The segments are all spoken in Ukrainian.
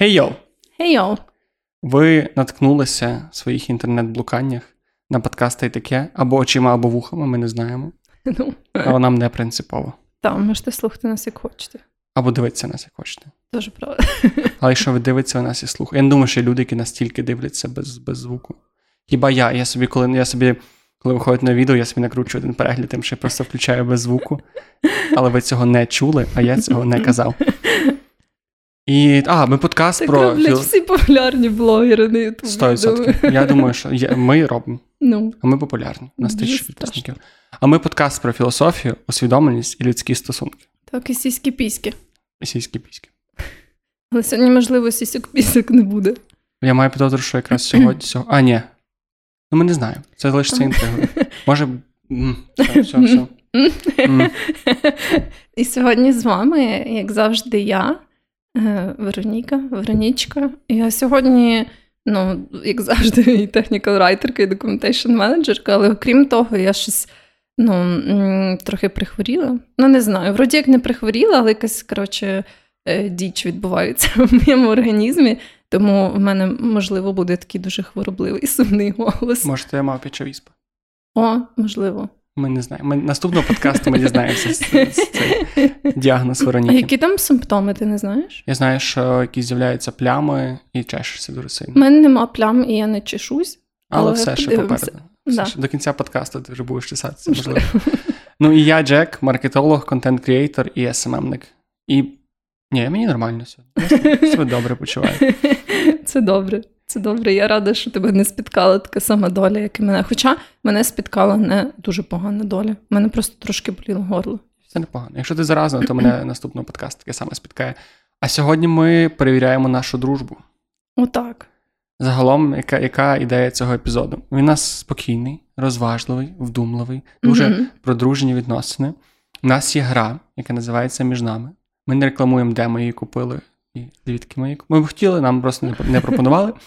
Хей йоу! Хей йоу! Ви наткнулися в своїх інтернет-блуканнях на подкаст «Та й таке або очима, або вухами, ми не знаємо. Ну, Але нам не принципово. там можете слухати нас як хочете. Або дивитися нас, як хочете. Дуже правда. Але якщо ви дивитеся, ви нас і слухаєте. Я не думаю, що є люди, які настільки дивляться без, без звуку. Хіба я? Я собі, коли я собі, коли виходить на відео, я собі накручую один перегляд, тим, що я просто включаю без звуку. Але ви цього не чули, а я цього не казав. І, а, ми подкаст Так про роблять філ... всі популярні блогери на Ютубі. 100%. Я думаю, що є... ми робимо. Ну, А ми популярні. У нас тисячі підписників. А ми подкаст про філософію, усвідомленість і людські стосунки. так і сіські піськи. І сільські піськи. Але сьогодні, можливо, сісік пісок не буде. Я маю підозру, що якраз сьогодні. Сьогодні... А, ні. Ну, ми не знаємо. Це лише інтригою. Може. Все, все, все. І сьогодні з вами, як завжди, я, Вероніка, Веронічка. Я сьогодні, ну, як завжди, і технікал райтерка, і документейшн менеджерка, але окрім того, я щось ну, трохи прихворіла. Ну, не знаю, вроді як не прихворіла, але якась, коротше, е, діч відбувається в моєму організмі. Тому в мене, можливо, буде такий дуже хворобливий сумний голос. Може, я мав пічовіспа. О, можливо. Ми не знаємо. Ми... Наступного подкасту ми дізнаємося з, з цей діагноз А які там симптоми, ти не знаєш? Я знаю, що якісь з'являються плями і чешешся дуже У мене нема плям, і я не чешусь. Але але все ще попереду. Все Да. ще. До кінця подкасту ти вже будеш чесатися, можливо. Ну і я, Джек, маркетолог, content creator і СММник. І. Ні, мені нормально сьогодні. Я себе добре почуваю. Це добре. Це добре. Я рада, що тебе не спіткала така сама доля, як і мене. Хоча мене спіткала не дуже погана доля. Мене просто трошки боліло горло. Це непогано. Якщо ти заразна, то мене наступного подкасту таке саме спіткає. А сьогодні ми перевіряємо нашу дружбу. Отак. Загалом, яка, яка ідея цього епізоду? Він у нас спокійний, розважливий, вдумливий, дуже Мгм. про дружні відносини. У нас є гра, яка називається Між нами. Ми не рекламуємо, де ми її купили і звідки ми її купили. Ми б хотіли, нам просто не пропонували.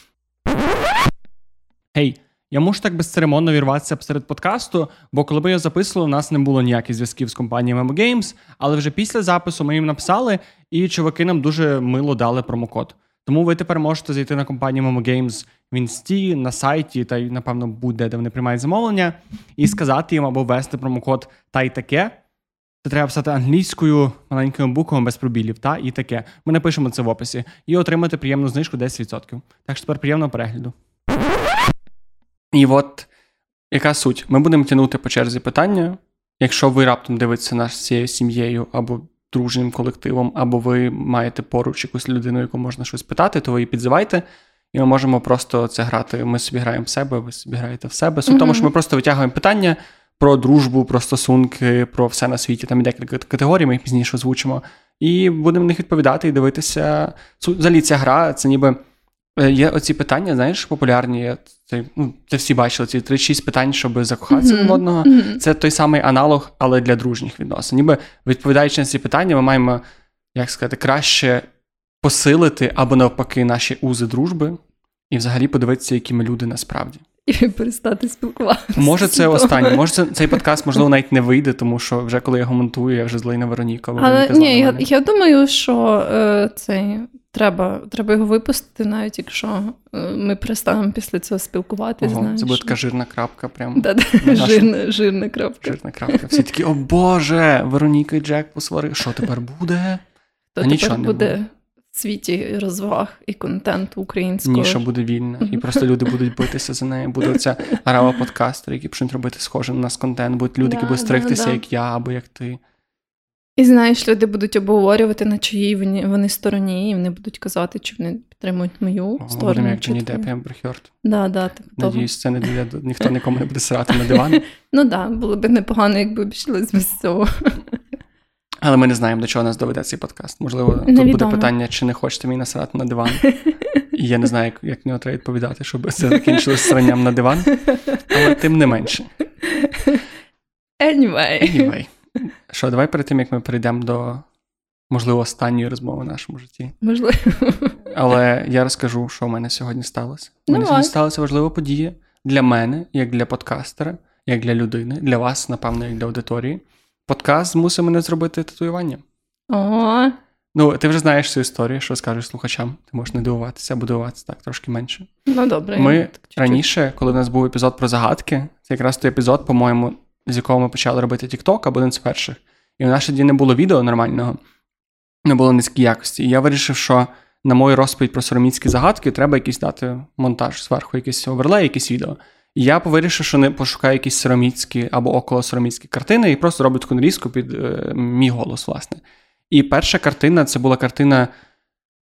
Гей, я можу так безцеремонно вірватися посеред подкасту, бо коли ми його записували, у нас не було ніяких зв'язків з компанією Memo Games, але вже після запису ми їм написали, і чуваки нам дуже мило дали промокод. Тому ви тепер можете зайти на компанію Momo Games в інсті, на сайті та й, напевно, будь-де, де вони приймають замовлення, і сказати їм або ввести промокод та й таке. Це треба писати англійською маленькими буквами без пробілів, та і таке. Ми напишемо це в описі. І отримати приємну знижку 10%. Так що тепер приємного перегляду. І от яка суть? Ми будемо тягнути по черзі питання. Якщо ви раптом дивитеся нас з цією сім'єю або дружнім колективом, або ви маєте поруч якусь людину, яку можна щось питати, то ви її підзивайте. І ми можемо просто це грати. Ми собі граємо в себе, ви собі граєте в себе. Суть в тому, що ми просто витягуємо питання про дружбу, про стосунки, про все на світі. Там є декілька категорій, ми їх пізніше озвучимо. І будемо на них відповідати і дивитися. Взагалі, ця гра, це ніби є оці питання, знаєш, популярні. Це, ну, це всі бачили, ці 36 питань, щоб закохатися в одного. Мгм. Це той самий аналог, але для дружніх відносин. Ніби відповідаючи на ці питання, ми маємо, як сказати, краще посилити або навпаки наші узи дружби, і взагалі подивитися, які ми люди насправді. І перестати спілкуватися. Може, це останнє. Може, це, цей подкаст, можливо, навіть не вийде, тому що вже коли я його монтую, я вже злий на Вероніку. а Але Вероніка ні, я, я думаю, що е, цей треба, треба його випустити, навіть якщо е, ми перестанемо після цього спілкуватися. Ого, знаєш. це буде така жирна крапка, прям Да, да, на жирна, жирна крапка. жирна крапка. Всі такі, о Боже, Вероніка і Джек посварили. Що тепер буде? То А нічого тепер не буде буде. в світі розваг і контенту українського. Ніша буде вільна, і просто люди будуть битися за нею. Буде оця орава подкастерів, які почнуть робити схожий на нас контент. Будуть люди, які будуть да, стригтися, да. як я, або як ти. І знаєш, люди будуть обговорювати, на чиїй вони, вони стороні, і вони будуть казати, чи вони підтримують мою О, сторону. Як твою. Депп і Ембер Хьорд. Да, да, типу. Надіюсь, це не дійде ніхто нікому не буде срати на диван. Ну да, було б непогано, якби обійшлось без цього. Але ми не знаємо, до чого нас доведе цей подкаст. Можливо, тут буде питання, чи не хочете мені насрати на диван. І я не знаю, як, як нього треба відповідати, щоб це закінчилось сранням на диван. Але тим не менше. Anyway. Anyway. Що, давай перед тим, як ми перейдемо до, можливо, останньої розмови в нашому житті. Можливо. Але я розкажу, що в мене сьогодні сталося. У мене сьогодні сталася важлива подія для мене, як для подкастера, як для людини, для вас, напевно, як для аудиторії. Подкаст змусив мене зробити татуювання. О, Ну, ти вже знаєш цю історію, що скажеш слухачам, ти можеш не дивуватися або дивуватися так трошки менше. Ну, добре. Ми так, раніше, коли в нас був епізод про загадки, це якраз той епізод, по-моєму, з якого ми почали робити TikTok, або один з перших. І в нас тоді не було відео нормального, не було низької якості. І я вирішив, що на мою розповідь про сороміцькі загадки треба якийсь дати монтаж зверху, якийсь оверлей, якесь відео. І я вирішив, що не пошукаю якісь сороміцькі або около сороміцькі картини, і просто роблю таку нарізку під е, мій голос, власне. І перша картина це була картина.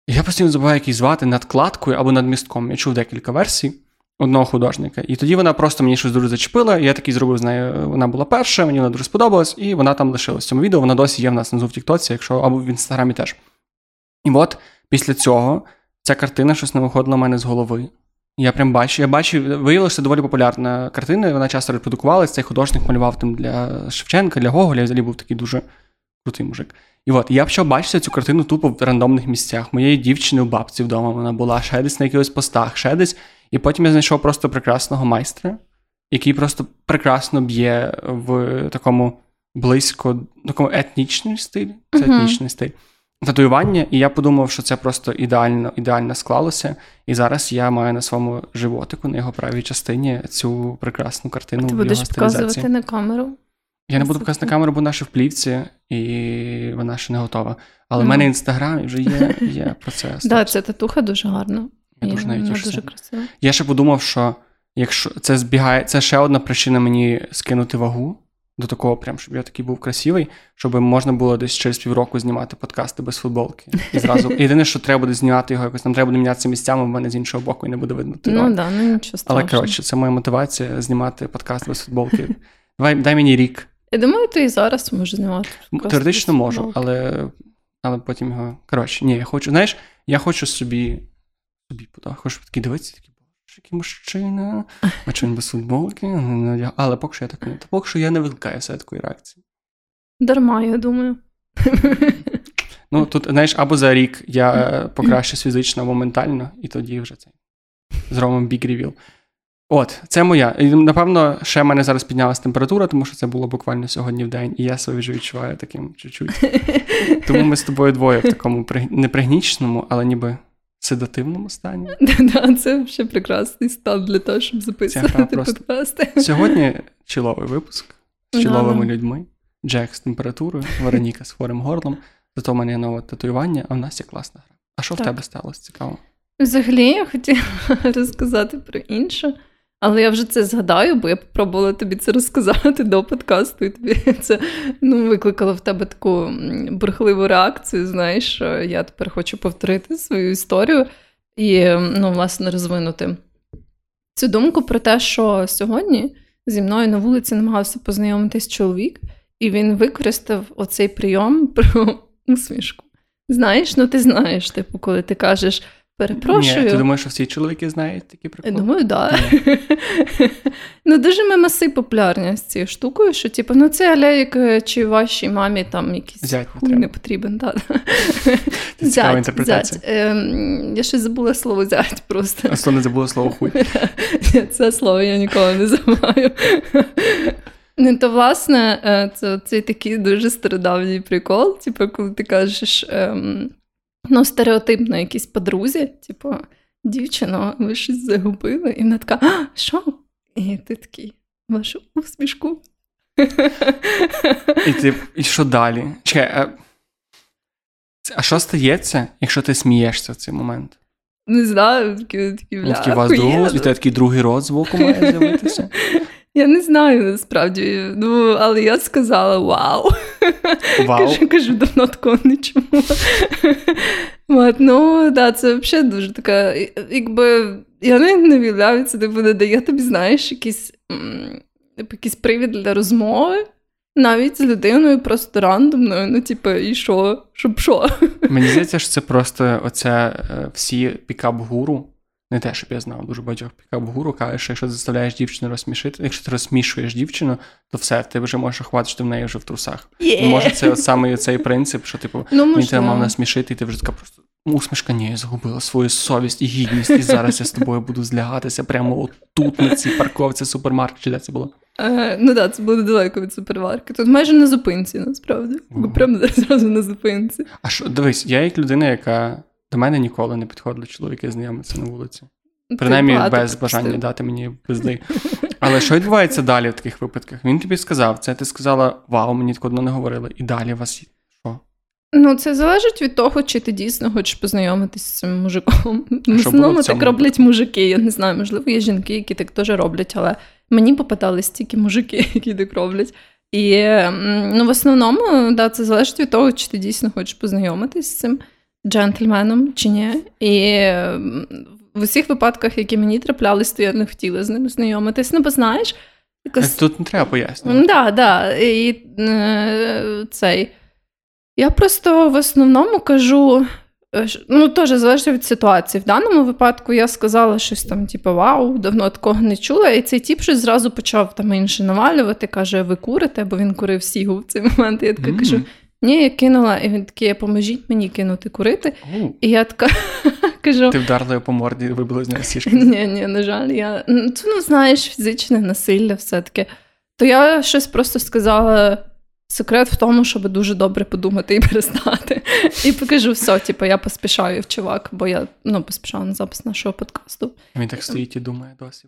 Я постійно забуваю, як її звати надкладкою або над містком. Я чув декілька версій одного художника. І тоді вона просто мені щось дуже зачепила. Я такий зробив з нею. Вона була перша, мені вона дуже сподобалась, і вона там лишилась в цьому відео. Вона досі є в нас внизу в Тіктоці, якщо або в інстаграмі теж. І от після цього ця картина щось не виходила в мене з голови. Я прям бачу, я бачу, виявилося доволі популярна картина, вона часто репродукувалася. Цей художник малював там для Шевченка, для Гоголя, і взагалі був такий дуже крутий мужик. І от я почав бачити цю картину тупо в рандомних місцях. Моєї дівчини у бабці вдома вона була, ще десь на якихось постах, ще десь. І потім я знайшов просто прекрасного майстра, який просто прекрасно б'є в такому близько, такому етнічному стилі. Це Мгм. етнічний стиль. Татуювання, і я подумав, що це просто ідеально, ідеально склалося. І зараз я маю на своєму животику, на його правій частині, цю прекрасну картину. Ти будеш показувати на камеру. Я не буду показувати на камеру, бо наша в плівці, і вона ще не готова. Але в Ну. мене інстаграм і вже є, є процес. Так, да, ця татуха дуже гарна. Я І дуже навіть тішуся. дуже красива. Я ще подумав, що якщо це збігає, це ще одна причина мені скинути вагу до такого, прям, щоб я такий був красивий, щоб можна було десь через півроку знімати подкасти без футболки. І зразу єдине, що треба буде знімати його якось, там треба буде мінятися місцями, в мене з іншого боку і не буде видно. Ну да, ну нічого страшного. Але коротше, це моя мотивація знімати подкаст без футболки. Давай дай мені рік. Я думаю, ти і зараз можеш знімати. Теоретично можу, але, але потім його. Коротше, ні, я хочу, знаєш, я хочу собі. Собі такий дивитися, такий, боже, який мужчина. А чи він без футболки? Але поки що я так не. Поки що я не викликаю себе такої реакції. Дарма, я думаю. Ну, тут, знаєш, або за рік я е, покращусь фізично або ментально, і тоді вже це. Зробимо big reveal. От, це моя. І, напевно, ще в мене зараз піднялась температура, тому що це було буквально сьогодні в день, і я себе вже відчуваю таким чуть-чуть. Тому ми з тобою двоє в такому не пригніченому, але ніби седативному стані. Да, це ще прекрасний стан для того, щоб записувати подкасти. Сьогодні чиловий випуск з чиловими людьми. Джек з температурою, Вероніка з хворим горлом. Зато в мене є нове татуювання, а в нас є класна гра. А що в тебе сталося? Цікаво. Взагалі, я хотіла розказати про інше, але я вже це згадаю, бо я попробувала тобі це розказати до подкасту, і тобі це ну, викликало в тебе таку м, бурхливу реакцію. Знаєш, що я тепер хочу повторити свою історію і ну, власне розвинути цю думку про те, що сьогодні зі мною на вулиці намагався познайомитись чоловік, і він використав оцей прийом про усмішку. Знаєш, ну ти знаєш, типу, коли ти кажеш перепрошую. Ні, ти думаєш, що всі чоловіки знають такі Я приколи? думаю, да. ну, дуже ми маси популярні з цією штукою, що, типу, ну це аля, як е, чи вашій мамі там якийсь Зять не хуй не потрібен. Да. Це цікава інтерпретація. Зять. Ем, я ще забула слово зять просто. Просто не забула слово хуй. Це слово я ніколи не забуваю. Ну, то, власне, е, це цей такий дуже стародавній прикол. Типу, коли ти кажеш, ем, ну, стереотипно якійсь подрузі, типу, дівчино, ви щось загубили, і вона така, а, що? І ти такий, вашу усмішку. І ти, і що далі? Чекай, а, а що стається, якщо ти смієшся в цей момент? Не знаю, такі, такі такий вас другого, і тебе такий другий рот з боку має з'явитися. Я не знаю насправді, ну, але я сказала вау. Вау. Кажу, кажу, давно такого не чула. От, ну, да, це взагалі дуже така, якби, я не уявляю, це типу, не дає тобі, знаєш, якийсь, типу, якийсь привід для розмови, навіть з людиною просто рандомною, ну, типу, і що, щоб що? Мені здається, що це просто оце е, всі пікап-гуру. Не те, щоб я знав дуже багатьох пікап-гуру, кажуть, що якщо заставляєш дівчину розсмішити, якщо ти розсмішуєш дівчину, то все, ти вже можеш охватити, що ти в неї вже в трусах. І може це от саме цей принцип, що типу Ну, він тебе мав насмішити, і ти вже така просто усмішка, ні, я загубила свою совість і гідність, і зараз я з тобою буду злягатися прямо отут, на цій парковці супермаркет, чи де це було? Е, ну так, це буде далеко від суперварки. Тут майже на зупинці, насправді. Бо прямо зразу на зупинці. А що, дивись, я як людина, яка до мене ніколи не підходили чоловіки знайомитися на вулиці. Принаймні, без бажання дати мені пизди. Але що відбувається далі в таких випадках? Він тобі сказав це, ти сказала, вау, мені такого не говорили. І далі у вас що? Ну, це залежить від того, чи ти дійсно хочеш познайомитися з цим мужиком. В основному так роблять мужики. Я не знаю, можливо, є жінки, які так теж роблять, але мені попитались тільки мужики, які так роблять. І ну, в основному, да, це залежить від того, чи ти дійсно хочеш познайомитись з цим джентльменом чи ні. І в усіх випадках, які мені траплялись, то я не хотіла з ним знайомитись. Ну, бо знаєш, якось... Тут не треба пояснювати. Да, да. І е, цей. Я просто в основному кажу. Е, ну, теж залежить від ситуації. В даному випадку я сказала щось там, типу, вау, давно такого не чула. І цей тіп щось зразу почав там інше навалювати, каже, ви курите, бо він курив сігу в цей момент. Я така mm-hmm. кажу: ні, я кинула, і він такий, поможіть мені кинути курити. Oh. І я така кажу: Ти вдарила його по морді, вибила з нього сішки? Ні, ні, на жаль, я ну, ну знаєш, фізичне насилля все-таки. То я щось просто сказала. Секрет в тому, щоб дуже добре подумати і перестати. І покажу все, типу, я поспішаю в чувак, бо я ну, поспішала на запис нашого подкасту. Він так стоїть і думає досі.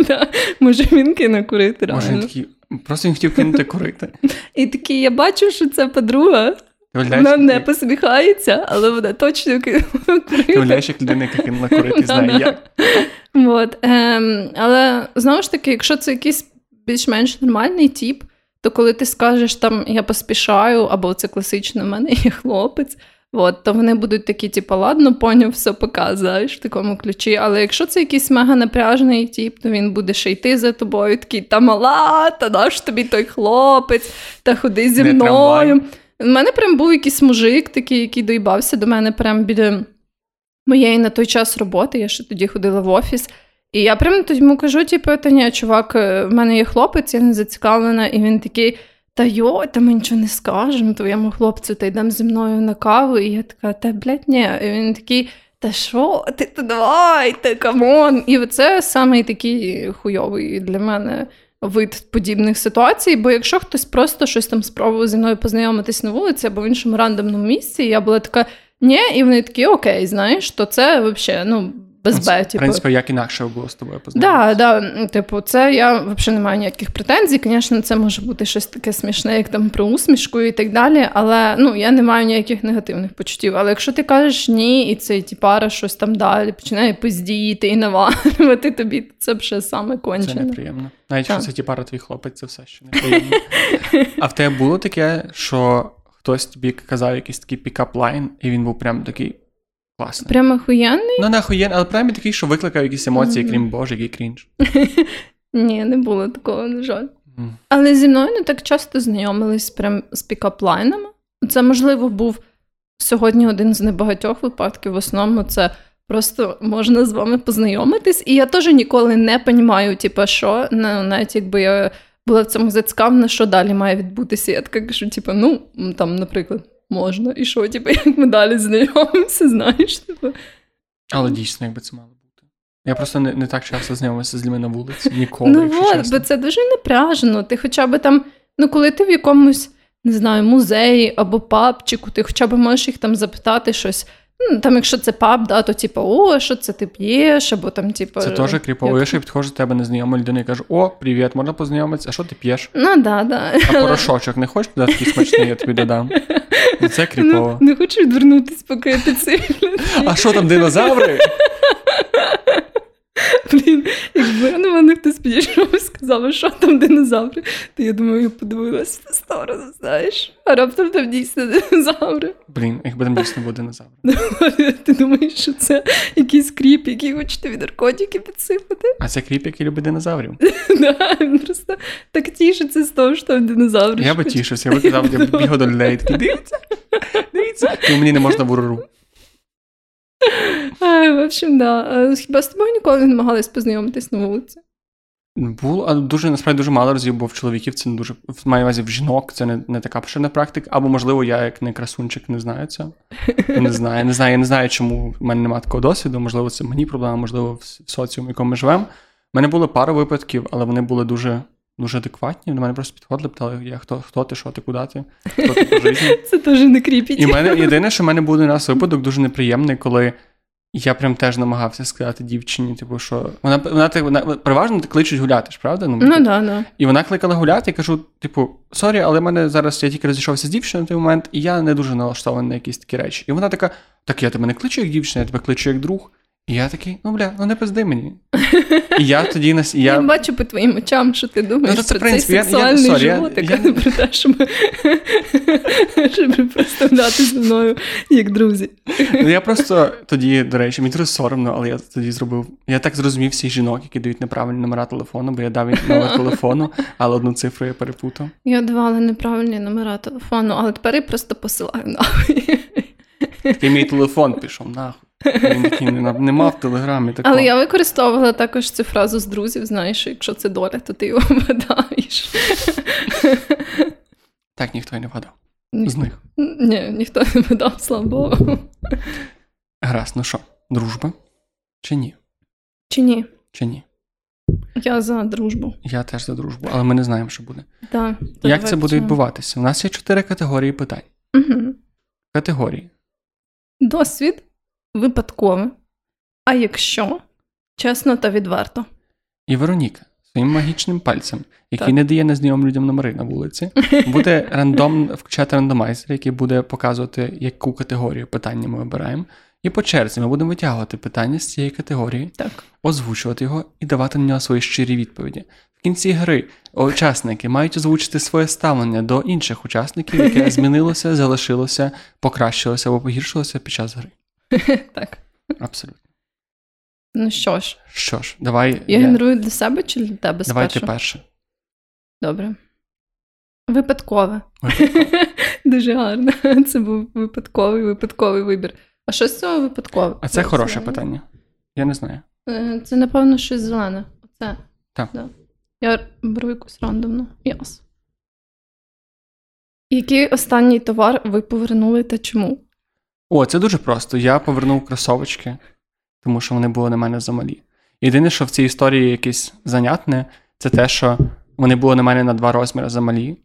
Може, він кине курити. Може, він такий, Просто він хотів кинути курити. І такий, я бачу, що це подруга. Вона не посміхається, але вона точно кинула курити. Ти уявляєш, як людина, яка кинула курити, знає як. От, ем, Але знову ж таки, якщо це якийсь більш-менш нормальний тип, то коли ти скажеш там я поспішаю, або це класично, в мене є хлопець, от, то вони будуть такі, типу, ладно, поняв, все показуєш в такому ключі. Але якщо це якийсь мега напряжений тип, то він буде ще йти за тобою, такий та мала, та наш тобі той хлопець, та ходи зі мною. У мене прям був якийсь мужик, такий, який доїбався до мене прям біля моєї на той час роботи. Я ще тоді ходила в офіс. І я прям йому кажу: типу, та ні, чувак, е, в мене є хлопець, я не зацікавлена, і він такий. Та йой, та ми нічого не скажемо твоєму хлопцю, та йдемо зі мною на каву. І я така, та блядь, ні. І він такий, та що, ти то давай, та come on. І це саме такий хуйовий для мене вид подібних ситуацій. Бо якщо хтось просто щось там спробував зі мною познайомитись на вулиці або в іншому рандомному місці, я була така, ні, і вони такі, окей, знаєш, то це взагалі, ну без Б. В принципі, як інакше було з тобою познайомитися. Да, да. Типу, це я взагалі не маю ніяких претензій. Звісно, це може бути щось таке смішне, як там про усмішку і так далі. Але ну, я не маю ніяких негативних почуттів. Але якщо ти кажеш ні, і цей тіпара щось там далі починає пиздіти і навалювати тобі, це вже саме кончено. Це неприємно. Навіть якщо це тіпара твій хлопець, це все ще неприємно. А в тебе було таке, що хтось тобі казав якийсь такий пікап-лайн, і він був прям такий. Класно. Прям охуєнний? Ну, не охуєнний, але прямо такий, що викликав якісь емоції, mm-hmm. крім Боже, який крінж. Ні, не було такого, на жаль. Mm. Але зі мною не так часто знайомились прям з пікаплайнами. Це, можливо, був сьогодні один з небагатьох випадків. В основному це просто можна з вами познайомитись. І я теж ніколи не розумію, типу, що навіть якби я була в цьому зацікавлена, що далі має відбутися. Я така кажу, типу, ну, там, наприклад можна. І що, типу, як ми далі знайомимося, знаєш? Типу. Але дійсно, якби це мало бути. Я просто не не так часто знайомився з людьми на вулиці, ніколи. Ну от, бо це дуже напряжено. Ти хоча б там, ну коли ти в якомусь, не знаю, музеї або папчику, ти хоча б можеш їх там запитати щось. Ну, Там, якщо це паб, да, то типу, о, що це ти п'єш, або там, типу. Це теж кріпово. Якщо підходжу до тебе незнайома людина і кажу: О, привіт, можна познайомитися, а що ти п'єш? Ну, да, да. А порошочок не хочеш туди такий смачний, я тобі додам. Ну, Це кріпово. Ну, не хочу відвернутися, поки я це. А що там динозаври? Блін, якби на мене хтось підійшов і сказав, що там динозаври, то я думаю, я подивилась в сторону, знаєш. А раптом там дійсно динозаври. Блін, якби там дійсно був динозавр. Ти думаєш, що це якийсь кріп, який хоче тобі наркотики підсипати? А це кріп, який любить динозаврів. Да, Він просто так тішиться з того, що там динозаври. Я би тішився, я би казав, я б бігав до людей, такий, дивіться, дивіться. Мені не можна в уруру. В общем, да. Хіба з тобою ніколи не намагались познайомитись на вулиці? Було, але дуже насправді дуже мало разів, бо в чоловіків це не дуже в маю увазі в жінок, це не не така поширена практика. Або, можливо, я як не красунчик не знаю це. Не знаю, не знаю. Я не знаю, чому в мене немає такого досвіду. Можливо, це мені проблема, можливо, в соціумі, в якому ми живемо. У мене було пару випадків, але вони були дуже дуже адекватні. До мене просто підходили, питали, я хто, хто ти, що ти, куди ти, хто ти по житті. Це теж не creepy. І мене єдине, що в мене був раз випадок дуже неприємний, коли я прям теж намагався сказати дівчині, типу, що вона вона, так- вона переважно кличуть гуляти ж, правда? Ну типу, да, да. І вона кликала гуляти, і кажу: типу, sorry, але в мене зараз я тільки розійшовся з дівчиною в той момент, і я не дуже налаштований на якісь такі речі. І вона така: так я тебе не кличу як дівчина, я тебе кличу як друг. І я такий, ну бля, ну не пизди мені. І я тоді нас. Я... Я... бачу по твоїм очам, що ти думаєш Ну, це, про я- цей я- сексуальний sorry, я- животик, я- а не про те, щоб, щоб представляти зі мною як друзі. Ну, я просто тоді, до речі, мені дуже соромно, але я тоді зробив. Я так зрозумів всіх жінок, які дають неправильні номера телефону, бо я дав їм номер телефону, але одну цифру я перепутав. Я давала неправильні номера телефону, але тепер я просто посилаю нахуй. Такий мій телефон пішов, нахуй. Він не, нема в телеграмі такого. Але я використовувала також цю фразу з друзів, знаєш, що якщо це доля, то ти його вгадаєш. Так ніхто й не вгадав. Ні, З них. ні, ніхто не вгадав, слава Богу. Гаразд, ну що, дружба? Чи ні? Чи ні? Чи ні? Я за дружбу. Я теж за дружбу, але ми не знаємо, що буде. Да, Як це буде відбуватися? У нас є чотири категорії питань. Угу. Категорії. Досвід випадково. А якщо чесно та відверто. І Вероніка своїм магічним пальцем, який Так. не дає незнайомим людям номери на вулиці, буде рандом включати рандомайзер, який буде показувати, яку категорію питання ми обираємо. І по черзі ми будемо витягувати питання з цієї категорії, Так. озвучувати його і давати на нього свої щирі відповіді. Кінці гри учасники мають озвучити своє ставлення до інших учасників, яке змінилося, залишилося, покращилося або погіршилося під час гри. Так. Абсолютно. Ну що ж, Що ж, давай я генерую для себе чи для тебе спершу? ти перше. Добре. Випадкове. Дуже гарно. Це був випадковий випадковий вибір. А що з цього випадкове? А це хороше Зелене? питання. Я не знаю. Е, Це, напевно, щось зелене. Оце. Так. Да. Я беру якусь рандомну. Яс. Який останній товар ви повернули та чому? О, це дуже просто. Я повернув кросовочки, тому що вони були на мене замалі. Єдине, що в цій історії якесь занятне, це те, що вони були на мене на два розміри замалі,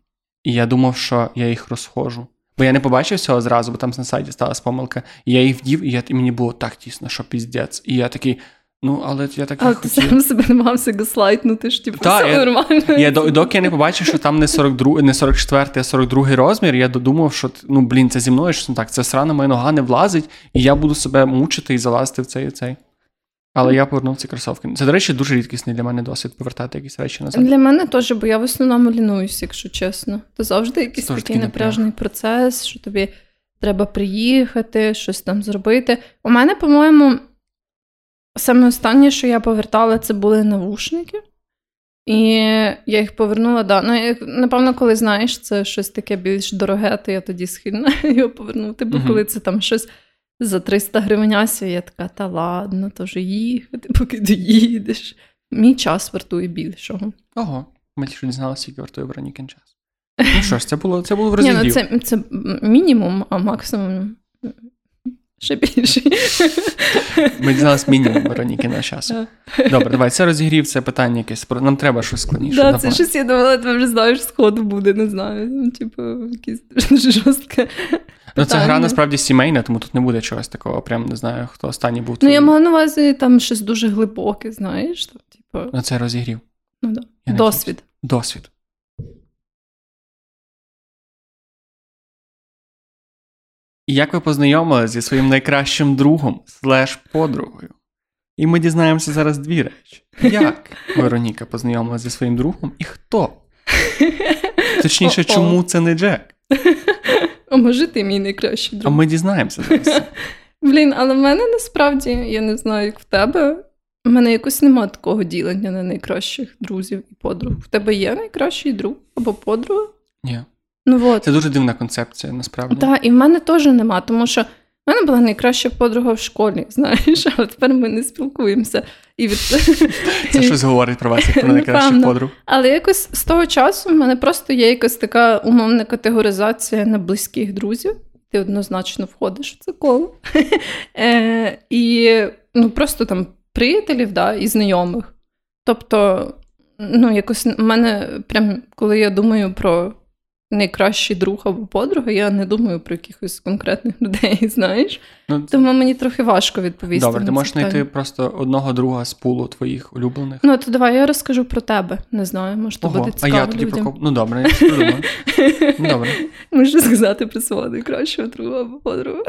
і я думав, що я їх розхожу. Бо я не побачив цього зразу, бо там на сайті сталася помилка. І я їх вдів, і, я, і мені було так тісно, що піздець. І я такий, ну, але я так Але ти хотів. сам себе намагався гаслайтнути, ж типу, Та, все я- нормально. Я до- доки я не побачив, що там не 42, не 44, а 42 розмір, я додумав, що ну блін, це зі мною що так. Це срана моя нога не влазить, і я буду себе мучити і залазити в цей і цей. Але я повернув ці кросовки. Це, до речі, дуже рідкісний для мене досвід повертати якісь речі назад. Для мене теж, бо я в основному лінуюсь, якщо чесно. То завжди якийсь Це такий напряжний процес, що тобі треба приїхати, щось там зробити. У мене, по-моєму, саме останнє, що я повертала, це були навушники. І я їх повернула, да. Ну, напевно, коли знаєш, це щось таке більш дороге, то я тоді схильна його повернути. Бо Мгм. коли це там щось за 300 гривеняся, я така, та ладно, то вже їхати, поки доїдеш. Мій час вартує більшого. Ого, ми тільки дізналися, скільки вартує Веронікін час. Ну що ж, це було, це було в ну це, це мінімум, а максимум ще більший. Ми дізналися мінімум Веронікіна часу. Добре, давай, це розігрів, це питання якесь. Нам треба щось складніше. Да, це щось я думала, ти вже знаєш, сходу буде, не знаю. Ну, типу, якісь дуже жорстке. Ну, це гра насправді сімейна, тому тут не буде чогось такого. Прям не знаю, хто останній був. Ну, я маю на увазі там щось дуже глибоке, знаєш. Типу, Ну, це розігрів. ну, да. Досвід. Досвід. І Як ви познайомилися зі своїм найкращим другом слеш подругою? І ми дізнаємося зараз дві речі. Як Вероніка познайомилася зі своїм другом і хто? Точніше, О-о. чому це не Джек? А може ти мій найкращий друг? А ми дізнаємося зараз. Блін, але в мене насправді, я не знаю, як в тебе. У мене якось немає такого ділення на найкращих друзів і подруг. В тебе є найкращий друг або подруга? Ні. Ну от. Це дуже дивна концепція, насправді. Так, і в мене теж нема, тому що в мене була найкраща подруга в школі, знаєш, але тепер ми не спілкуємося. І від... Це щось говорить про вас, як про найкращих подруг. Але якось з того часу в мене просто є якась така умовна категоризація на близьких друзів. Ти однозначно входиш в це коло. Е, І ну, просто там приятелів да, і знайомих. Тобто, ну, якось в мене, прям коли я думаю про найкращий друг або подруга, я не думаю про якихось конкретних людей, знаєш. Ну, Тому мені трохи важко відповісти. Добре, на ти можеш знайти просто одного друга з пулу твоїх улюблених. Ну, то давай я розкажу про тебе. Не знаю, може, то буде цікаво. А я тоді людям. про Ну, добре, я подумаю. Добре. Можу сказати про свого найкращого друга або подругу.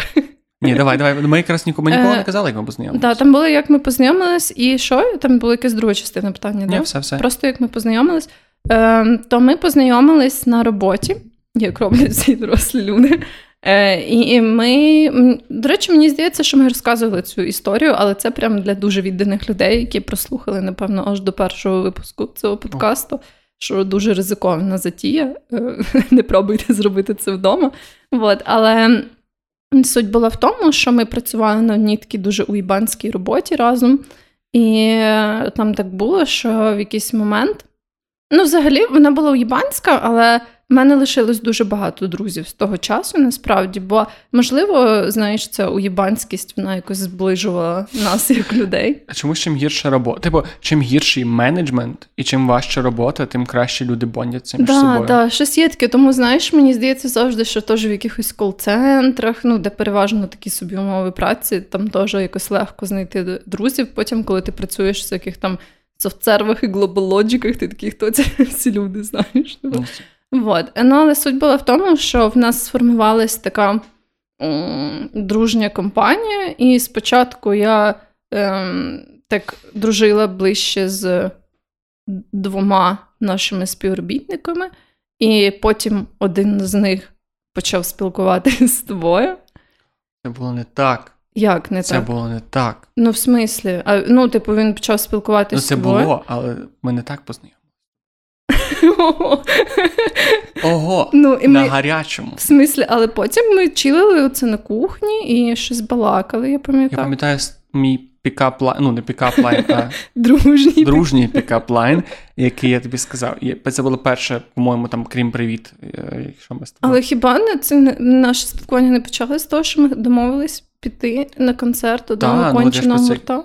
Ні, давай, давай. Ми якраз нікому ніколи не казали, як ми познайомилися. Так, там було, як ми познайомились, і що? Там була якась друга частина питання. Ні, все, все. Просто як ми познайомились. Е, то ми познайомились на роботі, як роблять всі дорослі люди. Е, і ми, до речі, мені здається, що ми розказували цю історію, але це прямо для дуже відданих людей, які прослухали, напевно, аж до першого випуску цього подкасту, що дуже ризикована затія. Е, не пробуйте зробити це вдома. От, але суть була в тому, що ми працювали на одній такій дуже уїбанській роботі разом, і там так було, що в якийсь момент. Ну, взагалі, вона була уїбанська, але у мене лишилось дуже багато друзів з того часу, насправді, бо, можливо, знаєш, ця уєбанськість вона якось зближувала нас як людей. А чому чим гірша робота? Типу, чим гірший менеджмент і чим важча робота, тим краще люди боняться між да, собою. Так, да, щось є таке. Тому, знаєш, мені здається завжди, що теж в якихось кол-центрах, ну, де переважно такі собі умови праці, там теж якось легко знайти друзів. Потім, коли ти працюєш в всяких там софтсервах і глобалоджиках, ти такий, хто ці всі люди, знаєш? Ну, Вот. Ну, але суть була в тому, що в нас сформувалась така м, дружня компанія, і спочатку я ем, так дружила ближче з двома нашими співробітниками, і потім один з них почав спілкуватися з тобою. Це було не так. Як не це так? Це було не так. Ну, в смислі, а, ну, типу, він почав спілкуватися ну, з тобою. Це було, але ми не так познайомилися. Ого, ну, і на ми... гарячому. В смислі, але потім ми чилили оце на кухні і щось балакали, я пам'ятаю. Я пам'ятаю мій pickup line, ну не pickup line, а дружній дружній pickup line, який я тобі сказав. Це було перше, по-моєму, там, крім привіт. Е, якщо ми з тобою. Але хіба не це наше спілкування не почалося з того, що ми домовились піти на концерт одного ну, конченого гурта?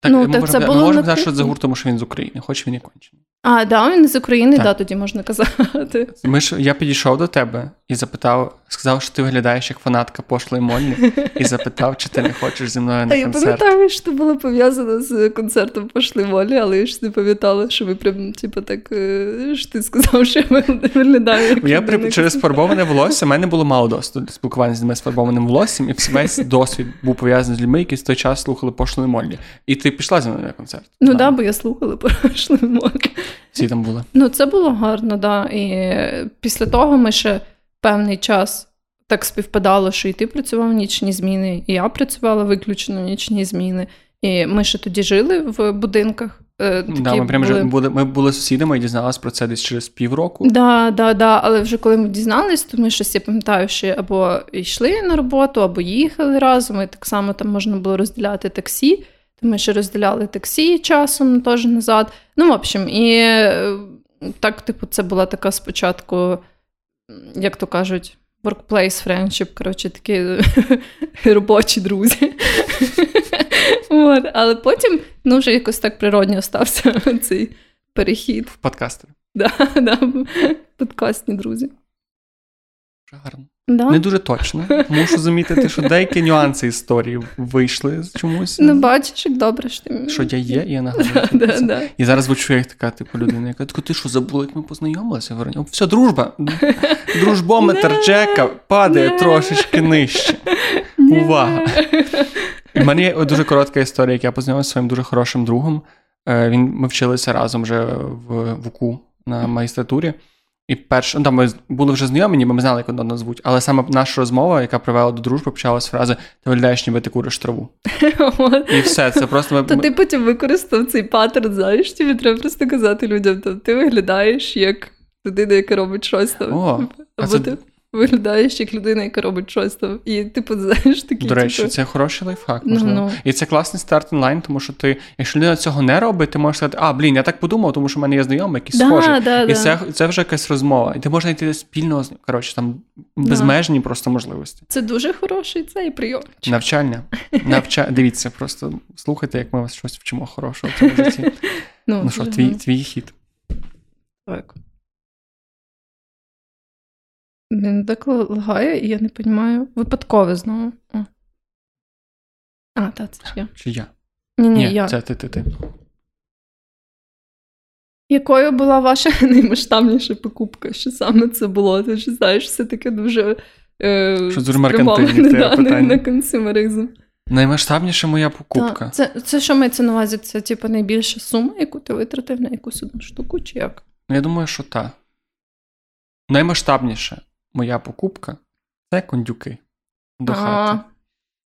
Так, ну, ми так можемо, це було ми можемо казати, що це за гурт, тому що він з України, хоч він і кончений. А, да, він з України, так, да, тоді можна казати. Ми ж я підійшов до тебе і запитав, сказав, що ти виглядаєш як фанатка пошлої Моллі, і запитав, чи ти не хочеш зі мною на а концерт. Я пам'ятаю, що це було пов'язано з концертом пошлої Моллі, але я ж не пам'ятала, що ви прям, типу, так е, що ти сказав, що я виглядаю. як Я при, через фарбоване волосся, в мене було мало досвіду спілкування з людьми з фарбованим волоссям, і весь досвід був пов'язаний з людьми, які в той час слухали пошлої Моллі. І ти пішла зі мною на концерт. Ну так, да, бо я слухала пошлої Моллі. Всі там були. Ну, це було гарно, да. І після того ми ще певний час так співпадало, що і ти працював нічні зміни, і я працювала виключно нічні зміни. І ми ще тоді жили в будинках. Е, такі да, Ми прям були... ми були сусідами і дізналися про це десь через півроку. Да, да, да. Але вже коли ми дізнались, то ми щось я пам'ятаю, що або йшли на роботу, або їхали разом. І так само там можна було розділяти таксі. Ми ще розділяли таксі часом теж назад. Ну, в общем, і е, так, типу, це була така спочатку, як то кажуть, workplace friendship, коротше, такі робочі друзі. От. Але потім ну, вже якось так природньо стався цей перехід. В подкасти. Да, да, подкастні друзі. Гарно. Да? Не дуже точно. Мушу замітити, що деякі нюанси історії вийшли чомусь. Ну, бачиш, як добре що ти. Що я є, і я нагадую. Да, да, і зараз звучу як така типу людина, яка така, ти що забула, як ми познайомилися? Говорю, все, дружба. Дружбометр Джека падає трошечки нижче. Увага! У мене є дуже коротка історія, як я познайомився зі своїм дуже хорошим другом. Е, він, Ми вчилися разом вже в ВУКУ на магістратурі. І перш... ну там ми були вже знайомі, ніби ми знали, як одного назвуть. Але саме наша розмова, яка привела до дружби, почалась фрази Ти виглядаєш, ніби ти куриш траву. І все, це просто ми... То ти потім використав цей паттерн, знаєш, тобі треба просто казати людям, то ти виглядаєш як людина, яка робить щось там. О, а це... ти виглядаєш як людина, яка робить щось там. І типу, знаєш такі. До речі, типу... це хороший лайфхак, ну, можливо. No, no. І це класний старт онлайн, тому що ти, якщо людина цього не робить, ти можеш сказати, а, блін, я так подумав, тому що в мене є знайомий, який да, схожий. Да, і да. це це вже якась розмова. І ти можеш знайти спільного коротше, там безмежні просто можливості. Це дуже хороший цей прийом. Навчання. Навча... Дивіться, просто слухайте, як ми вас щось вчимо хорошого в цьому житті. Ну, ну що, твій, твій хід. Так. Він деколи лагає, і я не розумію. Випадкове знову. О. А, так, це ж я. Чи я? Ні, ні, я. це ти, ти, ти. Якою була ваша наймасштабніша покупка? Що саме це було? Ти ж знаєш, все таке дуже. Е, Що дуже спрямоване, меркантильне да, питання. на консюмеризм. Наймасштабніша моя покупка. Так. Це, це що мається на увазі? Це типу найбільша сума, яку ти витратив на якусь одну штуку, чи як? Ну, я думаю, що так. Наймасштабніша моя покупка це кондюки до А, хати.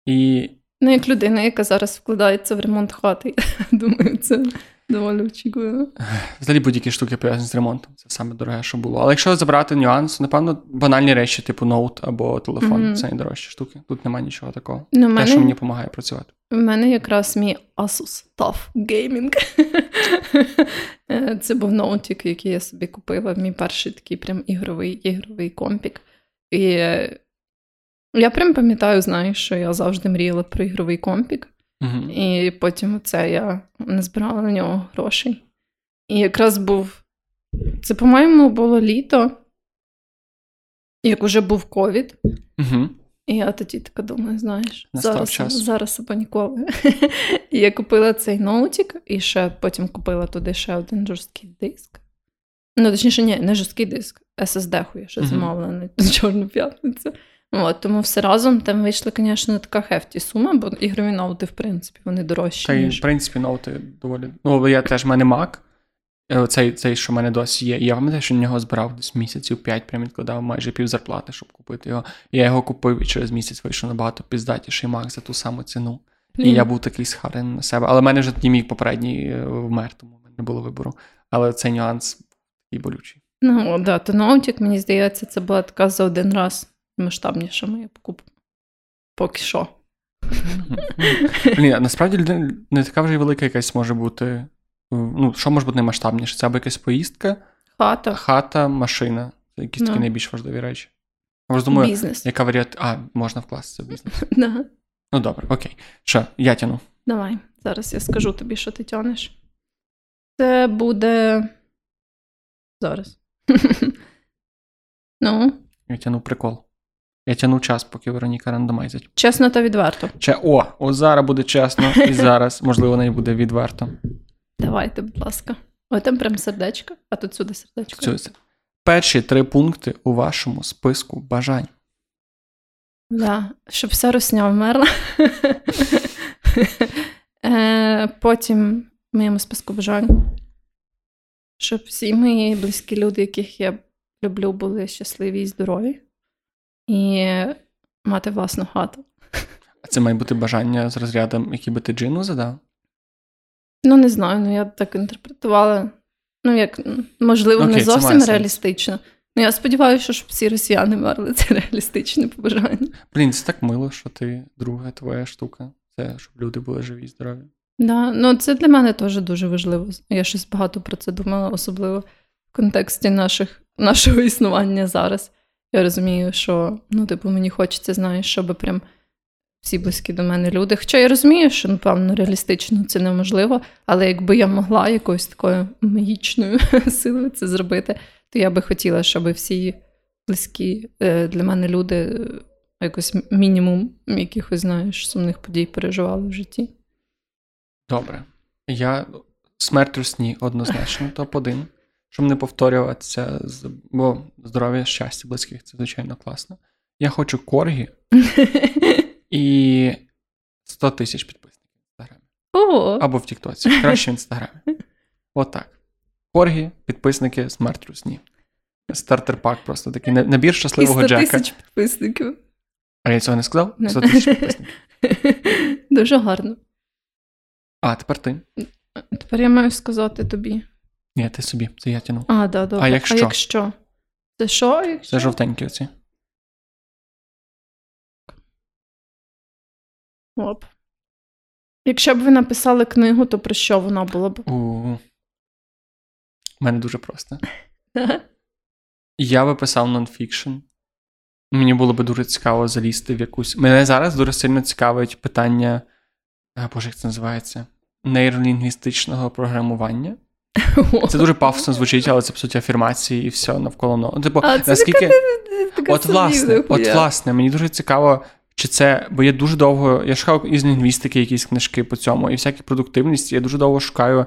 І Ну, як людина, яка зараз вкладається в ремонт хати, думаю, це доволі очікувано. взагалі будь-які штуки пов'язані з ремонтом. Це саме дороге, що було. Але якщо забрати нюанс, напевно, банальні речі, типу ноут або телефон, Мгм. це найдорожчі штуки. Тут немає нічого такого. Ну, Те, що мені допомагає працювати. В мене якраз мій Asus TUF Gaming. Е, Це був ноутик, який я собі купила. Мій перший такий прям ігровий, ігровий компік. І е, я прям пам'ятаю, знаєш, що я завжди мріяла про ігровий компік. Угу. І потім це я не збирала на нього грошей. І якраз був. Це, по-моєму, було літо, як уже був ковід. Угу. І я тоді така думаю, знаєш, Настав зараз, час. зараз або ніколи. і я купила цей ноутик, і ще потім купила туди ще один жорсткий диск. Ну, точніше, ні, не жорсткий диск, SSD-ху я ще замовила на Чорну п'ятницю. От, тому все разом там вийшла, звісно, така хефті сума, бо ігрові ноути, в принципі, вони дорожчі. Та й, ніж... в принципі, ноути доволі. Ну, я теж в мене Mac. Е, Цей, цей, що в мене досі є. І я пам'ятаю, що на нього збирав десь місяців 5, прям відкладав майже пів зарплати, щоб купити його. Я його купив і через місяць вийшов набагато піздатіший Mac за ту саму ціну. І я був такий схарений на себе. Але в мене вже тоді мій попередній е, вмер, тому в мене не було вибору. Але цей нюанс і болючий. Ну, да, то ноутик, мені здається, це була така за один раз масштабніша моя покупка. Поки що. Блін, насправді людина не така вже й велика якась може бути. Ну, що може бути наймасштабніше? Це або якась поїздка, Хата, хата, машина. Це якісь такі Ну. найбільш важливі речі. Я бізнес. яка варіант. А, можна вкластися в бізнес. Да. Ну добре, окей. Що, я тяну. Давай, зараз я скажу тобі, що ти тянеш. Це буде. Зараз. ну, Я тяну прикол. Я тяну час, поки Вероніка рандомайзить. чесно та відверто. Че, о, о, зараз буде чесно, і зараз, можливо, не буде відверто. Давайте, будь ласка. Ой, там прям сердечко, а тут сюди сердечко. Це- Перші три пункти у вашому списку бажань. Да, щоб вся русня вмерла. е, потім в моєму списку бажань. Щоб всі мої близькі люди, яких я люблю, були щасливі і здорові. І мати власну хату. А це має бути бажання з розрядом, який би ти джину задав? Ну, не знаю, ну я так інтерпретувала. Ну, як, можливо, Окей, не зовсім сенс. реалістично. Ну, я сподіваюся, що всі росіяни мерли, це реалістичне побажання. Блін, це так мило, що ти друга твоя штука. Це щоб люди були живі і здорові. Да, ну це для мене теж дуже важливо. Я щось багато про це думала, особливо в контексті наших, нашого існування зараз. Я розумію, що ну, типу, мені хочеться, знаєш, щоб прям всі близькі до мене люди. Хоча я розумію, що, напевно, реалістично це неможливо, але якби я могла якоюсь такою магічною силою це зробити, то я би хотіла, щоб всі близькі е, для мене люди е, якось мінімум якихось, знаєш, сумних подій переживали в житті. Добре. Я смерть у сні однозначно, топ-1. Щоб не повторюватися, бо здоров'я, щастя близьких це звичайно класно. Я хочу коргі і 100 тисяч підписників в інстаграмі. Ого! Або в Тіктоці. Краще в інстаграмі. Отак. Коргі, підписники, смерть у сні. Стартер-пак просто такий на- набір І щасливого 100 Джека. тисяч підписників. А я цього не сказав? Не. 100 тисяч підписників. Дуже гарно. А, тепер ти. Тепер я маю сказати тобі. Ні, ти собі, це я тяну. А, да, добре. А якщо? А якщо? Це що? Якщо? Це жовтенькі оці. Оп. Якщо б ви написали книгу, то про що вона була б? У мене дуже просто. Я би писав нонфікшн. Мені було би дуже цікаво залізти в якусь. Мене зараз дуже сильно цікавить питання. А, Боже, як це називається? Нейролінгвістичного програмування. Це дуже пафосно звучить, але це по суті афірмації і все навколо ну, Типу, А це наскільки така, така от власне, от власне, мені дуже цікаво, чи це, бо я дуже довго, я шукав із лінгвістики якісь книжки по цьому, і всякі продуктивності. Я дуже довго шукаю,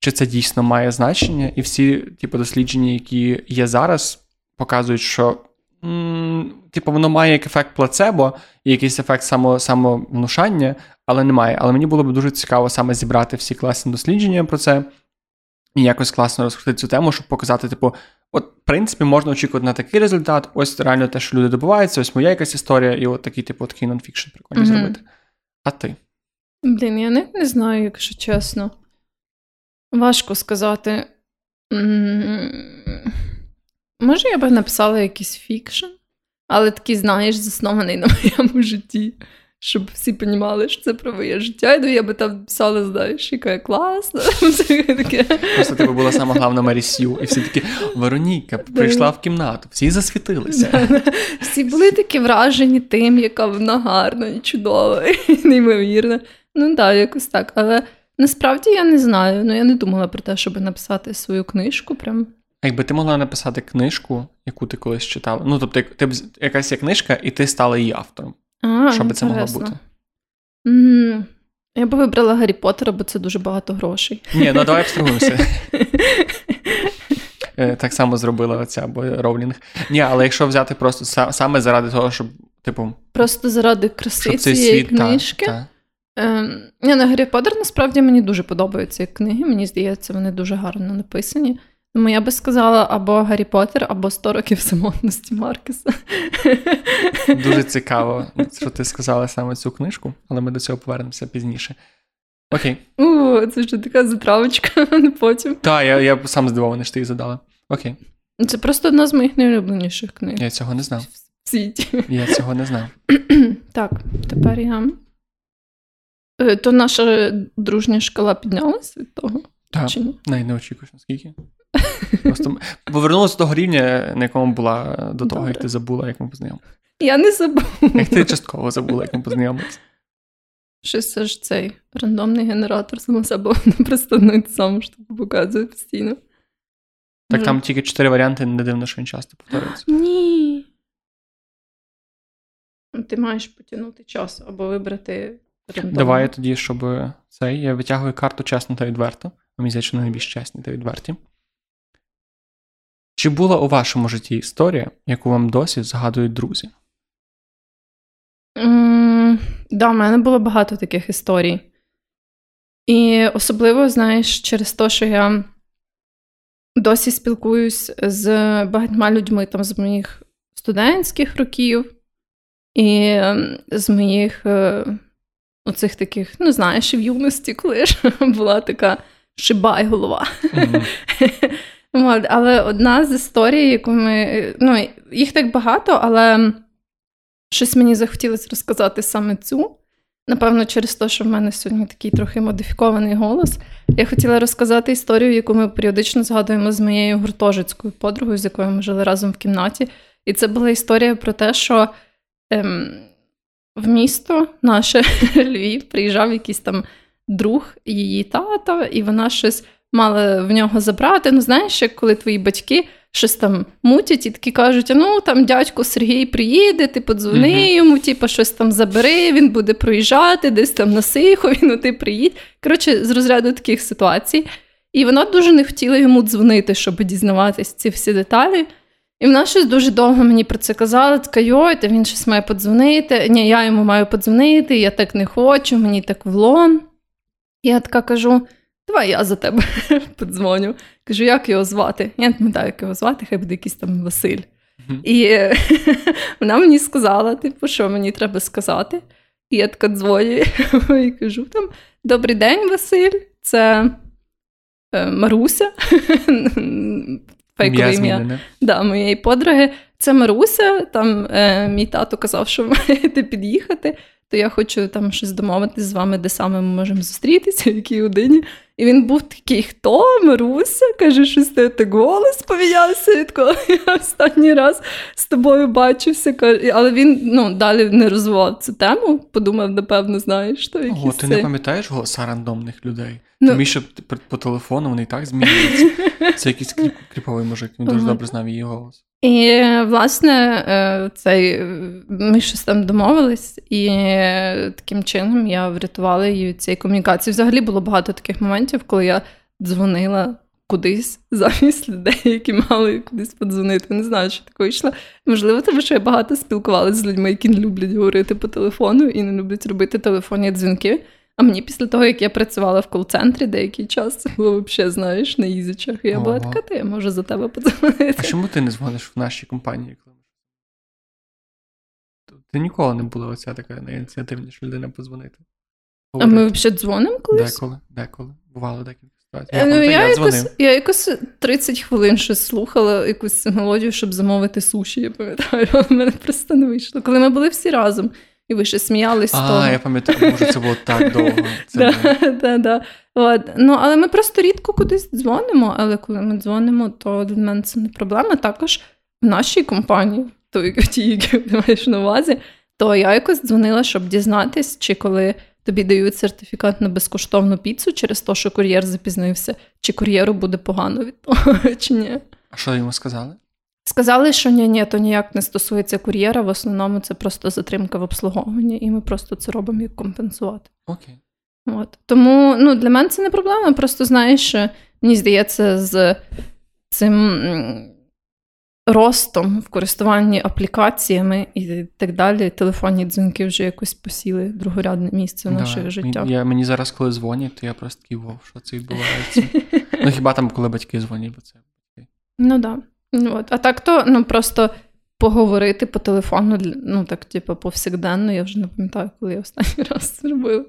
чи це дійсно має значення, і всі, типу, дослідження, які є зараз, показують, що. м, Типу, воно має як ефект плацебо і якийсь ефект само, самовнушання, але немає. Але мені було б дуже цікаво саме зібрати всі класні дослідження про це і якось класно розкрити цю тему, щоб показати, типу, от, в принципі, можна очікувати на такий результат. Ось реально те, що люди добиваються, ось моя якась історія, і от такий, типу, такий нонфікшн прикольно Мгм. зробити. А ти? Блін, я не, не знаю, якщо чесно. Важко сказати. Може, я би написала якийсь фікшн, але такий, знаєш, заснований на моєму житті, щоб всі розуміли, що це про моє життя. І ну, я би там писала, знаєш, яка я класна. таке. Просто тебе була сама головна Мері Сью, і всі такі Вероніка прийшла в кімнату, всі засвітилися. Всі були такі вражені тим, яка вона гарна і чудова, і неймовірна. Ну так, якось так. Але насправді я не знаю. Ну я не думала про те, щоб написати свою книжку. Прям А якби ти могла написати книжку, яку ти колись читала. Ну, тобто, ти б якась є книжка, і ти стала її автором. А, Що би це могло бути? М, Я би вибрала Гаррі Поттера, бо це дуже багато грошей. Ні, ну давай абстрагуємося. Е, Так само зробила оця або Роулінг. Ні, але якщо взяти просто саме заради того, щоб, типу, Просто заради краси цієї світ. книжки. та. Ем, Ні, на Гаррі Поттер насправді мені дуже подобаються книги. Мені здається, вони дуже гарно написані. Тому я би сказала або Гаррі Поттер, або 100 років самотності Маркеса. Дуже цікаво, що ти сказала саме цю книжку, але ми до цього повернемося пізніше. Окей. У, це ж така затравочка потім. Так, я, я сам здивований, що ти її задала. Окей. Це просто одна з моїх найулюбленіших книг Я цього не знав. в світі. Я цього не знав. Так, тепер я. Е, То наша дружня шкала піднялась від того? Так, Чи ні? навіть не очікуєш, наскільки. Просто повернулася до того рівня, на якому була до того, Добре. як ти забула, як ми познайомилися. Я не забула. Як ти частково забула, як ми познайомилися. Щось це ж цей рандомний генератор само себе не представник сам штуку показує постійно. Так там тільки чотири варіанти, не дивно, що він часто повторюється. Ні. Ти маєш потягнути час або вибрати рандомно. Давай я тоді, щоб цей, я витягую карту чесно та відверто. Мені здається, найбільш чесні та відверті. Чи була у вашому житті історія, яку вам досі згадують друзі? М, Да, в мене було багато таких історій. І особливо, знаєш, через те, що я досі спілкуюсь з багатьма людьми там з моїх студентських років і ем, з моїх е, оцих таких, ну, знаєш, в юності, коли ж була така шибай голова. Мгм. Але одна з історій, яку ми. Ну, їх так багато, але щось мені захотілося розказати саме цю. Напевно, через те, що в мене сьогодні такий трохи модифікований голос. Я хотіла розказати історію, яку ми періодично згадуємо з моєю гуртожицькою подругою, з якою ми жили разом в кімнаті. І це була історія про те, що ем, в місто наше Львів приїжджав якийсь там друг її тата, і вона щось мала в нього забрати. Ну, знаєш, як коли твої батьки щось там мутять і такі кажуть: ну там дядько Сергій приїде, ти подзвони Мгм. йому, типу, щось там забери, він буде проїжджати, десь там на Сихові, ну ти приїдь. Коротше, з розряду таких ситуацій. І вона дуже не хотіла йому дзвонити, щоб дізнаватись ці всі деталі. І вона щось дуже довго мені про це казала, така йой, та він щось має подзвонити. Ні, я йому маю подзвонити, я так не хочу, мені так влом. Я така кажу: давай я за тебе подзвоню. Кажу, як його звати? Я не пам'ятаю, як його звати, хай буде якийсь там Василь. І вона мені сказала, типу, що мені треба сказати. І я така дзвоню і кажу: там Добрий день, Василь, це е, Маруся. Фейкове Ім'я ім'я да, моєї подруги. Це Маруся. Там е, мій тато казав, що ви маєте під'їхати. То я хочу там щось домовитись з вами, де саме ми можемо зустрітися, в якій годині. І він був такий, хто? Маруся? Каже, щось ти голос помінявся, відколи я останній раз з тобою бачився. Але він ну, далі не розвивав цю тему, подумав, напевно, знаєш, що якісь О, ти не пам'ятаєш голоса рандомних людей? Ну, Тим більше по телефону вони і так змінюються. Це якийсь кріповий мужик, він дуже добре знав її голос. І, власне, е, цей, ми щось там домовились, і таким чином я врятувала її від цієї комунікації. Взагалі було багато таких моментів, коли я дзвонила кудись замість людей, які мали кудись подзвонити. Не знаю, що таке йшло. Можливо, тому що я багато спілкувалася з людьми, які не люблять говорити по телефону і не люблять робити телефонні дзвінки. А мені після того, як я працювала в кол-центрі деякий час, це було взагалі, знаєш, на ізічах. І я була така, ти я можу за тебе подзвонити. А чому ти не дзвониш в нашій компанії? Ти ніколи не була оця така найініціативніша людина подзвонити. А ми взагалі дзвонимо колись? Деколи, деколи. Бувало декілька ситуацій. Я, ну, я, я, якось, я якось 30 хвилин щось слухала якусь мелодію, щоб замовити суші, я пам'ятаю, але в мене просто не вийшло. Коли ми були всі разом. І ви ще сміялись. А, того. я пам'ятаю, може, це було так довго. Це да, да, От. Ну, Але ми просто рідко кудись дзвонимо, але коли ми дзвонимо, то для мене це не проблема. Також в нашій компанії, то ті, які ти маєш на увазі, то я якось дзвонила, щоб дізнатись, чи коли тобі дають сертифікат на безкоштовну піцу через те, що кур'єр запізнився, чи кур'єру буде погано від того, чи ні. А що йому сказали? Сказали, що ні, ні, то ніяк не стосується кур'єра. В основному це просто затримка в обслуговуванні, і ми просто це робимо як компенсувати. Окей. От. Тому ну, для мене це не проблема. Просто знаєш, мені здається, з цим ростом в користуванні аплікаціями і так далі, телефонні дзвінки вже якось посіли другорядне місце в да, наших життях. Я, Мені зараз, коли дзвонять, то я просто такий вов, що це відбувається. ну хіба там, коли батьки дзвонять, бо це. Ну так. Да. Ну, от. А так то ну, просто поговорити по телефону, ну так, типу, повсякденно, я вже не пам'ятаю, коли я останній раз зробив.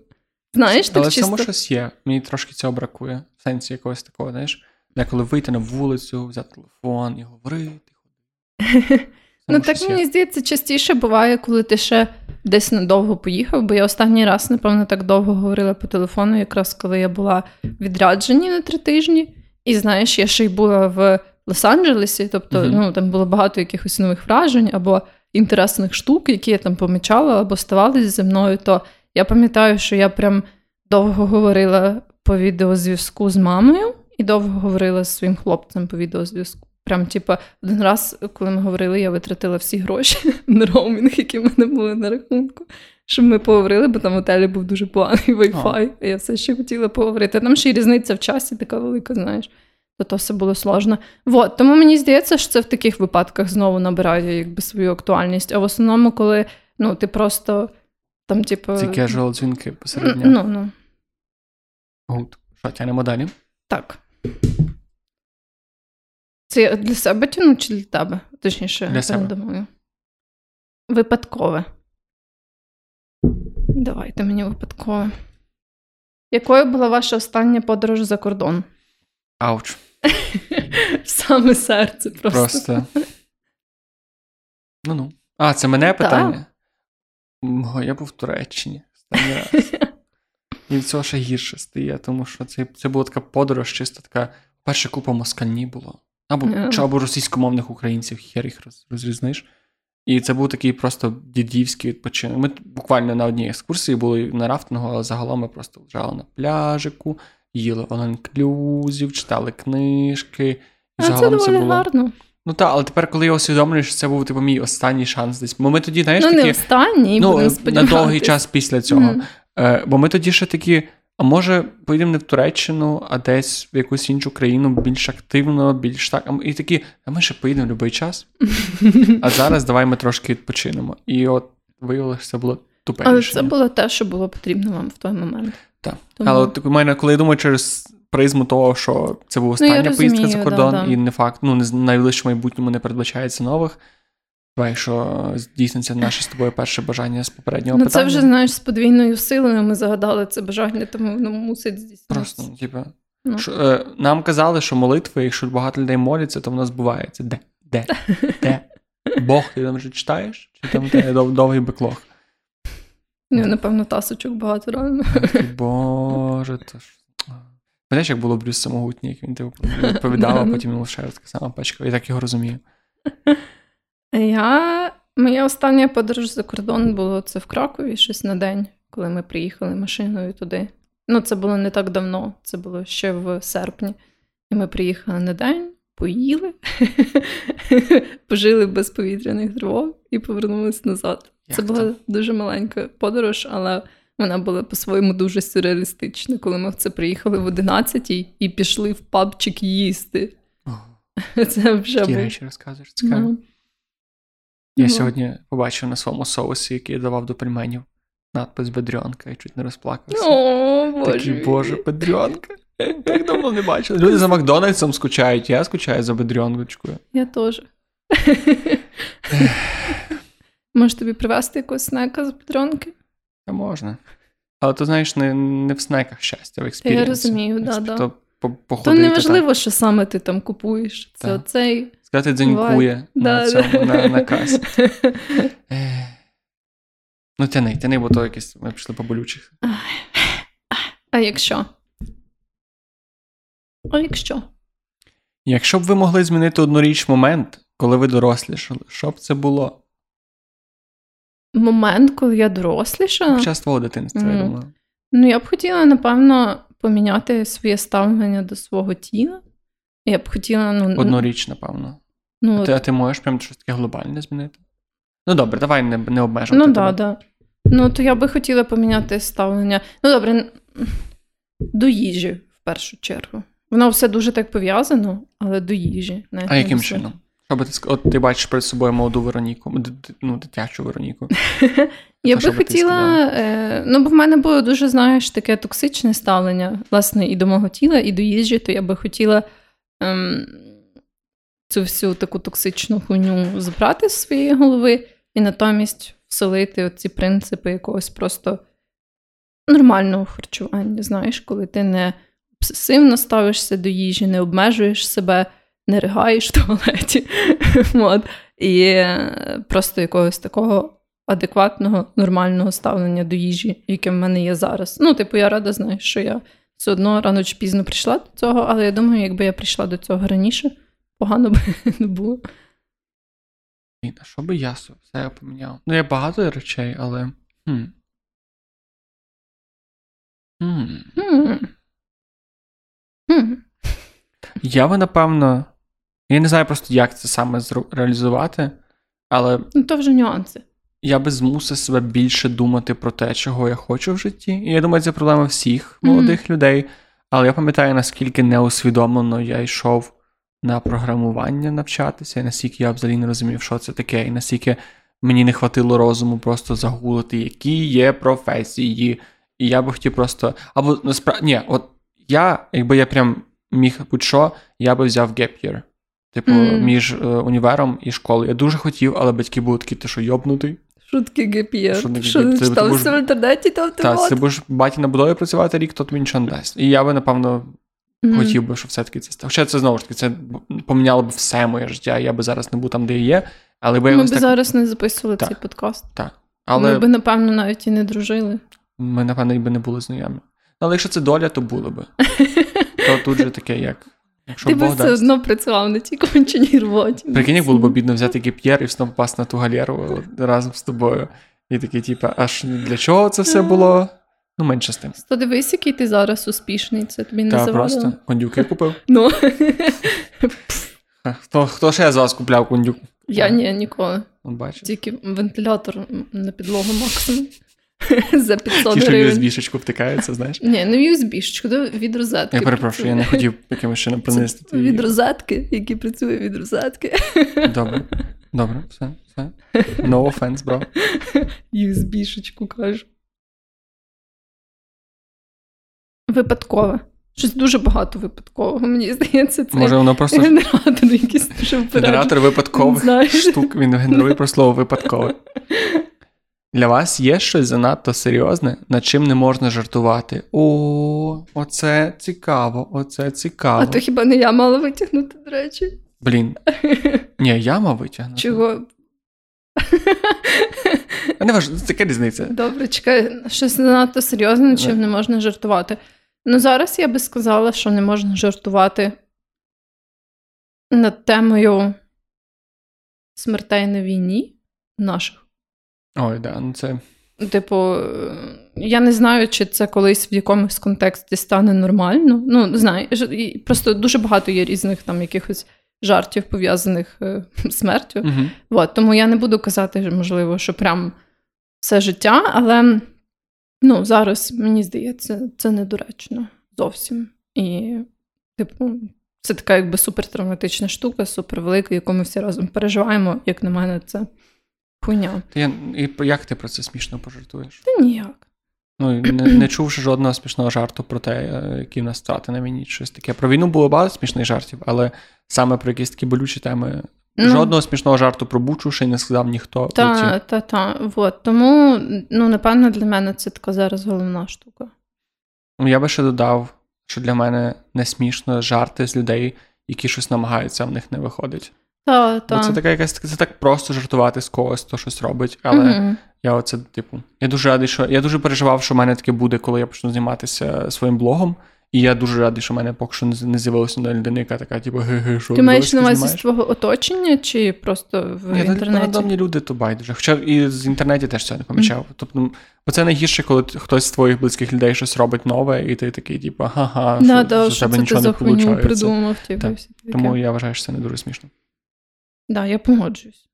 Знаєш, так Але чисто... в цьому щось є. Мені трошки цього бракує. В сенсі якогось такого, знаєш, деколи вийти на вулицю, взяти телефон і говорити. Ну, так мені здається, частіше буває, коли ти ще десь надовго поїхав, бо я останній раз, напевно, так довго говорила по телефону, якраз коли я була відряджені на три тижні. І знаєш, я ще й була в Лос-Анджелесі, тобто uh-huh. ну, там було багато якихось нових вражень або інтересних штук, які я там помічала або ставалися зі мною, то я пам'ятаю, що я прям довго говорила по відеозв'язку з мамою і довго говорила з своїм хлопцем по відеозв'язку. Прям, типа, один раз, коли ми говорили, я витратила всі гроші на роумінг, які в мене були на рахунку, щоб ми поговорили, бо там в отелі був дуже поганий Wi-Fi, а я все ще хотіла поговорити. Там ще й різниця в часі така велика, знаєш то то все було сложно. Вот. Тому мені здається, що це в таких випадках знову набирає якби свою актуальність. А в основному, коли ну, ти просто там, типу. Ці casual дзвінки посередньо. Ну, ну. Гуд. Що, тянемо далі? Так. Це для себе тяну чи для тебе? Точніше, для себе. думаю. Випадкове. Давайте мені випадкове. Якою була ваша остання подорож за кордон? Ауч. В саме серце просто. Просто. Ну ну. А, це мене питання? О, я був в Туреччині раз. І від цього ще гірше стає, тому що це це була така подорож, чисто така. Перша купа москальні було. Або yeah. чи або російськомовних українців, хер їх роз, розрізниш. І це був такий просто дідівський відпочинок. Ми буквально на одній екскурсії були на рафтингу, але загалом ми просто лежали на пляжику їли all-inclusive, читали книжки. І загалом це, це було гарно. Ну так, але тепер, коли я усвідомлюю, що це був типу, мій останній шанс десь. Бо ми тоді, знаєш, ну, такі... не останній, ну, на довгий час після цього. Mm. Е, Бо ми тоді ще такі. А може, поїдемо не в Туреччину, а десь в якусь іншу країну більш активно, більш так. І такі, а ми ще поїдемо в будь-який час. А зараз давай ми трошки відпочинемо. І от виявилося, що це було тупе. Але це було те, що було потрібно вам в той момент. Так. Тому... Але от у мене, коли я думаю через призму того, що це був остання ну, поїздка за кордон, да, да. і не факт, ну, не найближче майбутньому не передбачається нових. Давай, що здійсниться наше з тобою перше бажання з попереднього ну, питання. Це вже, знаєш, з подвійною силою ми загадали це бажання, тому воно мусить здійснитися. Просто, типу, ну. що, е, нам казали, що молитви, якщо багато людей моляться, то воно збувається. Де? Де? Де? Бог, ти там вже читаєш? Чи там тебе довгий беклог? Ну, напевно, тасочок багато реально. Боже, то ж. Знаєш, як було Брюс самогутній, як він типу, відповідав, а потім він лише така сама пачка. Я так його розумію. Я... Моя остання подорож за кордон було це в Кракові щось на день, коли ми приїхали машиною туди. Ну, це було не так давно, це було ще в серпні. І ми приїхали на день, поїли, пожили без повітряних тривог і повернулися назад. Як це була дуже маленька подорож, але вона була по-своєму дуже сюрреалістична, коли ми в це приїхали в 11 і пішли в пабчик їсти. Це вже був. речі розказуєш. Цікаво. Ну, Я Ну. сьогодні побачив на своєму соусі, який я давав до пельменів, надпис Бедрьонка і чуть не розплакався. О, боже. Такий, боже, Бедрьонка. Так давно не бачили. Люди за Макдональдсом скучають, я скучаю за Бєдронкою. Я теж. Може тобі привезти якогось снека з Бєдронки? Та можна. Але то, знаєш, не, не в снеках щастя, в Та experience-і. я розумію, да, да. То, То не важливо, що саме ти там купуєш. Це Так. оцей. Сказати dziękuję на, Да, цьому, да. на, на касі. Ну, тяни, тяни, бо то якесь ми пішли по болючих. А якщо? А якщо? Якщо б ви могли змінити одну річ момент, коли ви дорослішали, що б це було? Момент, коли я доросліша, Під час твого дитинства, я думаю. ну я б хотіла, напевно, поміняти своє ставлення до свого тіла. Я б хотіла, ну, Одну річ, напевно. ну, А ти, а ти можеш прям щось таке глобальне змінити? Ну добре, давай не, не обмежувати. Ну, тебе. да, да. Ну, то я би хотіла поміняти ставлення. Ну, добре, до їжі в першу чергу. Воно все дуже так пов'язано, але до їжі. не- А яким все. чином? Що би ти От ти бачиш перед собою молоду Вероніку, ну, дитячу Вероніку. Я би би хотіла. Е, ну, бо в мене було дуже, знаєш, таке токсичне ставлення, власне, і до мого тіла, і до їжі, то я би хотіла ем, цю всю таку токсичну хуйню забрати з своєї голови і натомість вселити ці принципи якогось просто нормального харчування. Знаєш, коли ти не обсесивно ставишся до їжі, не обмежуєш себе, не ригаєш в туалеті. От. І е, просто якогось такого адекватного, нормального ставлення до їжі, яке в мене є зараз. Ну, типу, я рада знаю, що я все одно рано чи пізно прийшла до цього, але я думаю, якби я прийшла до цього раніше, погано би не було. А що би я все поміняв? Ну, є багато речей, але. Хм. Хм. Хм. Я би, напевно. Я не знаю просто, як це саме реалізувати, але Ну, то вже нюанси. я би змусив себе більше думати про те, чого я хочу в житті. І я думаю, це проблема всіх молодих людей. Але я пам'ятаю, наскільки неусвідомлено я йшов на програмування навчатися, і наскільки я взагалі не розумів, що це таке, і наскільки мені не хватило розуму просто загуглити, які є професії. І я би хотів просто. Або насправді, ні, от я, якби я прям міг будь-що, я би взяв gap year. Типу, Мгм. між е, універом і школою. Я дуже хотів, але батьки були такі, ти що йобнутий. Шутки. Шутки Що ти в інтернеті, то ти Та, от. ти будеш баті на будові працювати рік, то тобі нічого не дасть. І я би, напевно, Мгм. хотів би, щоб все-таки це стало. Хоча це знову ж таки, це поміняло б все моє життя. Я би зараз не був там, де я є. Але би Ми б так. зараз не записували Так. цей подкаст. Але Ми б, напевно, навіть і не дружили. ми, напевно, і би не були знайомі. Але якщо це доля, то було би. То тут же таке, як. Якщо Ти би все одно працював на тій конченій роботі. Прикинь, як було б бідно взяти гіп'єр і знову попасти на ту галеру разом з тобою. І такий, типу, аж для чого це все було? Ну, менше з тим. То дивись, який ти зараз успішний, це тобі не Та завадило? просто кондюки купив. Ну, Хто, хто ще з вас купляв кондюк? я ні, ніколи. От. Тільки вентилятор на підлогу максимум. За 500 Ті, що в гривень. USB-шечку втикаються, знаєш. Ні, не в USB, до від розетки. Я перепрошую, я не хотів якимось чином принести. Від розетки, який працює від розетки. Добре. Добре, все, все. No offense, bro. USB-шечку кажу. Випадкове. Щось дуже багато випадкового, мені здається, це Може, воно просто генератор якийсь дуже вперед. генератор випадкових Знаєш. штук, він генерує про слово випадкове. Для вас є щось занадто серйозне, над чим не можна жартувати. О, оце цікаво, оце цікаво. А то хіба не я мала витягнути, до речі? Блін. Ні, я мав витягнути. Чого? А не важливо, це яка різниця. Добре, чекай, щось занадто серйозне, над чим не можна жартувати. Ну, зараз я би сказала, що не можна жартувати над темою смертей на війні наших. Ой, да, ну це. Типу, я не знаю, чи це колись в якомусь контексті стане нормально. Ну, знаю, просто дуже багато є різних там якихось жартів, пов'язаних е, з смертю. Угу. От, тому я не буду казати, можливо, що прям все життя, але ну, зараз, мені здається, це недоречно зовсім. І, типу, це така якби супертравматична штука, супервелика, яку ми всі разом переживаємо, як на мене, це хуйня. Я, і Як ти про це смішно пожартуєш? Та ніяк. Ну, не, не чувши жодного смішного жарту про те, е, які в нас втрати на війні, щось таке. Про війну було багато смішних жартів, але саме про якісь такі болючі теми. Ну, Жодного смішного жарту про Бучу ще й не сказав ніхто. Так, так, так. Тому, ну, напевно, для мене це така зараз головна штука. Ну, я би ще додав, що для мене не смішно жарти з людей, які щось намагаються, а в них не виходить. Та, та. Це така якась це так просто жартувати з когось, хто щось робить. Але mm я оце, типу, я дуже радий, що я дуже переживав, що в мене таке буде, коли я почну займатися своїм блогом. І я дуже радий, що в мене поки що не з'явилася на людина, яка така, типу, ге-ге, що Ти маєш на увазі з твого оточення чи просто в Ні, інтернеті? Рандомні люди, то байдуже. Хоча і з інтернеті теж цього не помічав. Mm. Тобто, бо це найгірше, коли хтось з твоїх близьких людей щось робить нове, і ти такий, типу, ага, да, що, да, що тебе це нічого ти не придумав. Типу, Тому я вважаю, що це не дуже смішно. Да, я погоджуюсь.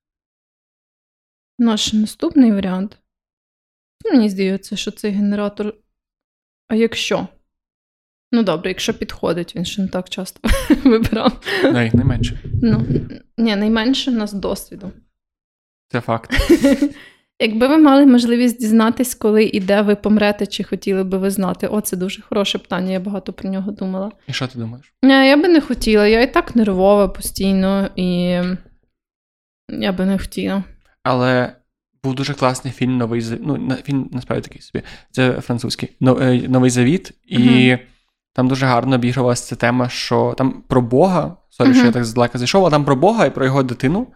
Наш наступний варіант. Мені здається, що цей генератор. А якщо? Ну, добре, якщо підходить, він ще не так часто вибирав. Не, найменше. Ну, ні, найменше в нас досвіду. Це факт. Якби ви мали можливість дізнатись, коли і де ви помрете, чи хотіли би ви знати? О, це дуже хороше питання, я багато про нього думала. І що ти думаєш? Ні, Я би не хотіла, я і так нервова постійно, і я би не хотіла. Але був дуже класний фільм Новий Завіт. Ну, він насправді такий собі. Це французький е, Новий Завіт. І uh там дуже гарно обігрувалася ця тема, що там про Бога. Sorry, uh що я так здалека зайшов, а там про Бога і про його дитину,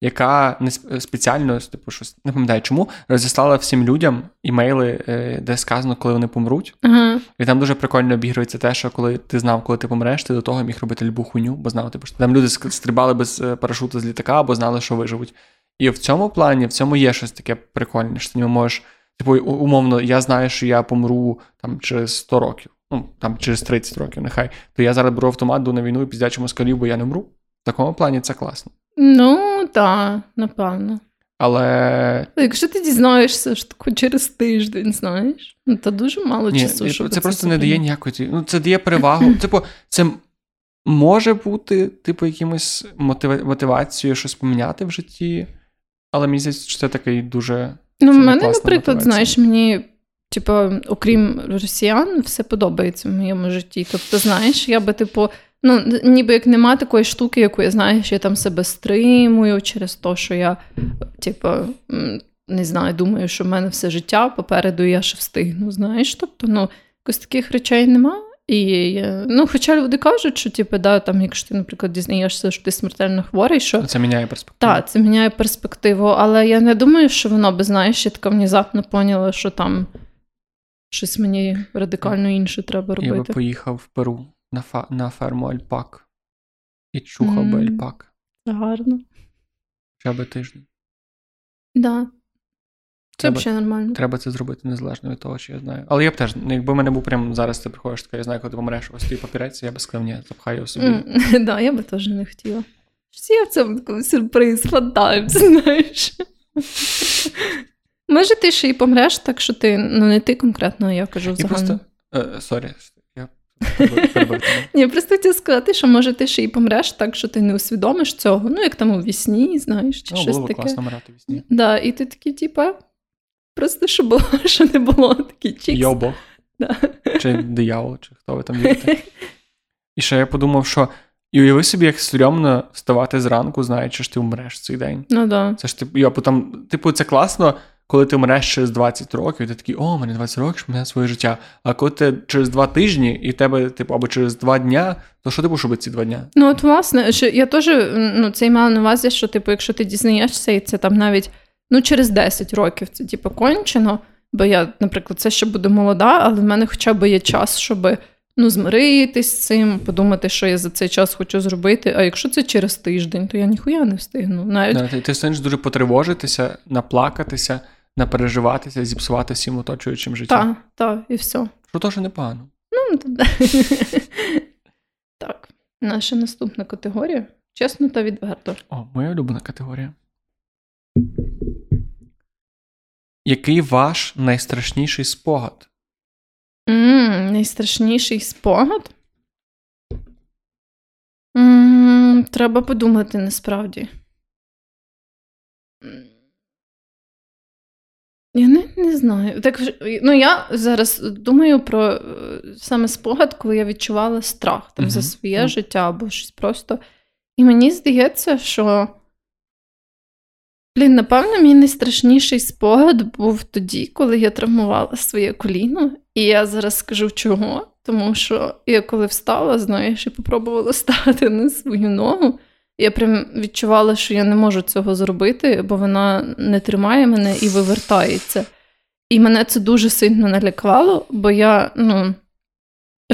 яка не спеціально, типу, щось не пам'ятаю чому, розіслала всім людям імейли, е, де сказано, коли вони помруть. uh І там дуже прикольно обігрується те, що коли ти знав, коли ти помреш, ти до того міг робити любу хуйню, бо знав, типу, що там люди стрибали без е, парашуту з літака, або знали, що виживуть. І в цьому плані, в цьому є щось таке прикольне, що ти не можеш. Типу, умовно, я знаю, що я помру там через 100 років, ну там через 30 років, нехай. То я зараз беру автомат, йду на війну і піздячу москалів, бо я не мру. В такому плані це класно. Ну, так, напевно. Але. Якщо ти дізнаєшся, що тако через тиждень, знаєш, ну то дуже мало Ні, часу. щоб Це просто це не дає ніякої. Ну, це дає перевагу. Типу, це може бути, типу, якимось мотивацією щось поміняти в житті. Але мені здається, що це такий дуже. Ну, в мене, наприклад, мотивація. знаєш, мені, типу, окрім росіян, все подобається в моєму житті. Тобто, знаєш, я би, типу, ну, ніби як нема такої штуки, яку я знаю, що я там себе стримую через те, що я, типу, не знаю, думаю, що в мене все життя попереду я ще встигну. Знаєш, тобто, ну, якось таких речей нема. І, ну, Хоча люди кажуть, що типу, да, там, якщо ти, наприклад, дізнаєшся, що ти смертельно хворий, що це міняє перспективу. Так, це міняє перспективу, але я не думаю, що воно би, знаєш, я така внезапно поняла, що там щось мені радикально інше треба робити. Я би поїхав в Перу на фа- на ферму Альпак і чухав mm. би Альпак. Гарно. Хоча би тиждень. Да. Це взагалі нормально. Треба це зробити незалежно від того, що я знаю. Але я б теж, ну, якби в мене був прямо зараз, ти приходиш, така, я знаю, коли ти помреш, ось твій папірець, я би сказав, ні, запхай його собі. Так, да, я би теж не хотіла. Всі в цьому такий сюрприз, fun time, знаєш. Може, ти ще й помреш, так що ти, ну не ти конкретно, а я кажу взагалі. Sorry, я Ні, просто хотів сказати, що може ти ще й помреш, так що ти не усвідомиш цього. Ну, як там у вісні, знаєш, чи ну, щось було таке. класно вмирати вві сні. Да, І ти такий, типа, Просто що було, що не було такий чікс. Йобо. Да. Чи диявол, чи хто ви там вірите. І ще я подумав, що і уяви собі, як стрьомно вставати зранку, знаючи, що ти вмреш цей день. Ну да. Це ж типу, я потім, типу, це класно, коли ти вмреш через 20 років, ти такий, о, мене 20 років, мене своє життя. А коли ти через два тижні і тебе, типу, або через два дня, то що ти будеш робити ці два дня? Ну, от, власне, що я теж ну, це мала на увазі, що, типу, якщо ти дізнаєшся, і це там навіть ну, через 10 років це типу, кончено. Бо я, наприклад, це ще буду молода, але в мене хоча б є час, щоб ну, змиритись з цим, подумати, що я за цей час хочу зробити. А якщо це через тиждень, то я ніхуя не встигну. Навіть... Да, ти, ти встигнеш дуже потривожитися, наплакатися, напереживатися, зіпсувати всім оточуючим життям. Так, так, і все. Що теж непогано. Ну, Так, наша наступна категорія. Чесно та відверто. О, моя улюблена категорія. Який ваш найстрашніший спогад? Mm, найстрашніший спогад? Mm, треба подумати насправді. Я не не знаю. Так, ну, Я зараз думаю про е, саме спогад, коли я відчувала страх там, uh-huh. за своє uh-huh. життя або щось просто. І мені здається, що Блін, напевно, мій найстрашніший спогад був тоді, коли я травмувала своє коліно. І я зараз скажу чого. Тому що я коли встала, знаєш, і попробувала стати на свою ногу. Я прям відчувала, що я не можу цього зробити, бо вона не тримає мене і вивертається. І мене це дуже сильно налякало, бо я ну,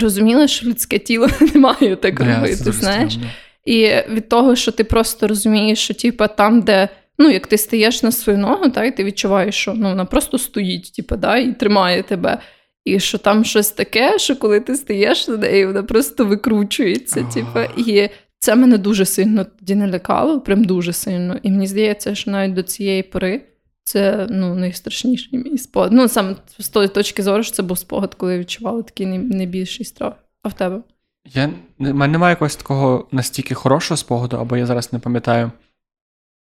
розуміла, що людське тіло не має так робити. знаєш. І від того, що ти просто розумієш, що типу, там, де ну, як ти стаєш на свою ногу, та, і ти відчуваєш, що ну, вона просто стоїть, типу, да, і тримає тебе. І що там щось таке, що коли ти стаєш на неї, вона просто викручується. Типу, і це мене дуже сильно тоді налякало, прям дуже сильно. І мені здається, що навіть до цієї пори це ну, найстрашніший мій спогад. Ну, саме з тої точки зору, що це був спогад, коли я відчувала такий найбільший страх. А в тебе? Я, в мене немає якогось такого настільки хорошого спогаду, або я зараз не пам'ятаю.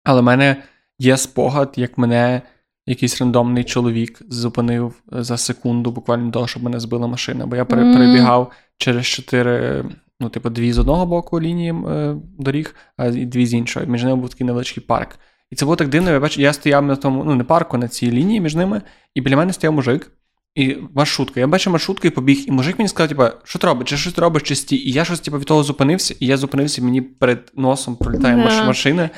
Але в мене є спогад, як мене якийсь рандомний чоловік зупинив за секунду, буквально того, щоб мене збила машина. Бо я mm. перебігав через чотири, ну, типу, дві з одного боку лінії е, доріг, а дві з іншого. Між ними був такий невеличкий парк. І це було так дивно. Я бачу, я стояв на тому, ну не парку, на цій лінії між ними, і біля мене стояв мужик. І маршрутка. Я бачив маршрутку і побіг, і мужик мені сказав, типу, що ти робиш, чи щось ти робиш, чи стій. І я щось типу, від того зупинився, і я зупинився, мені перед носом пролітає yeah. машина.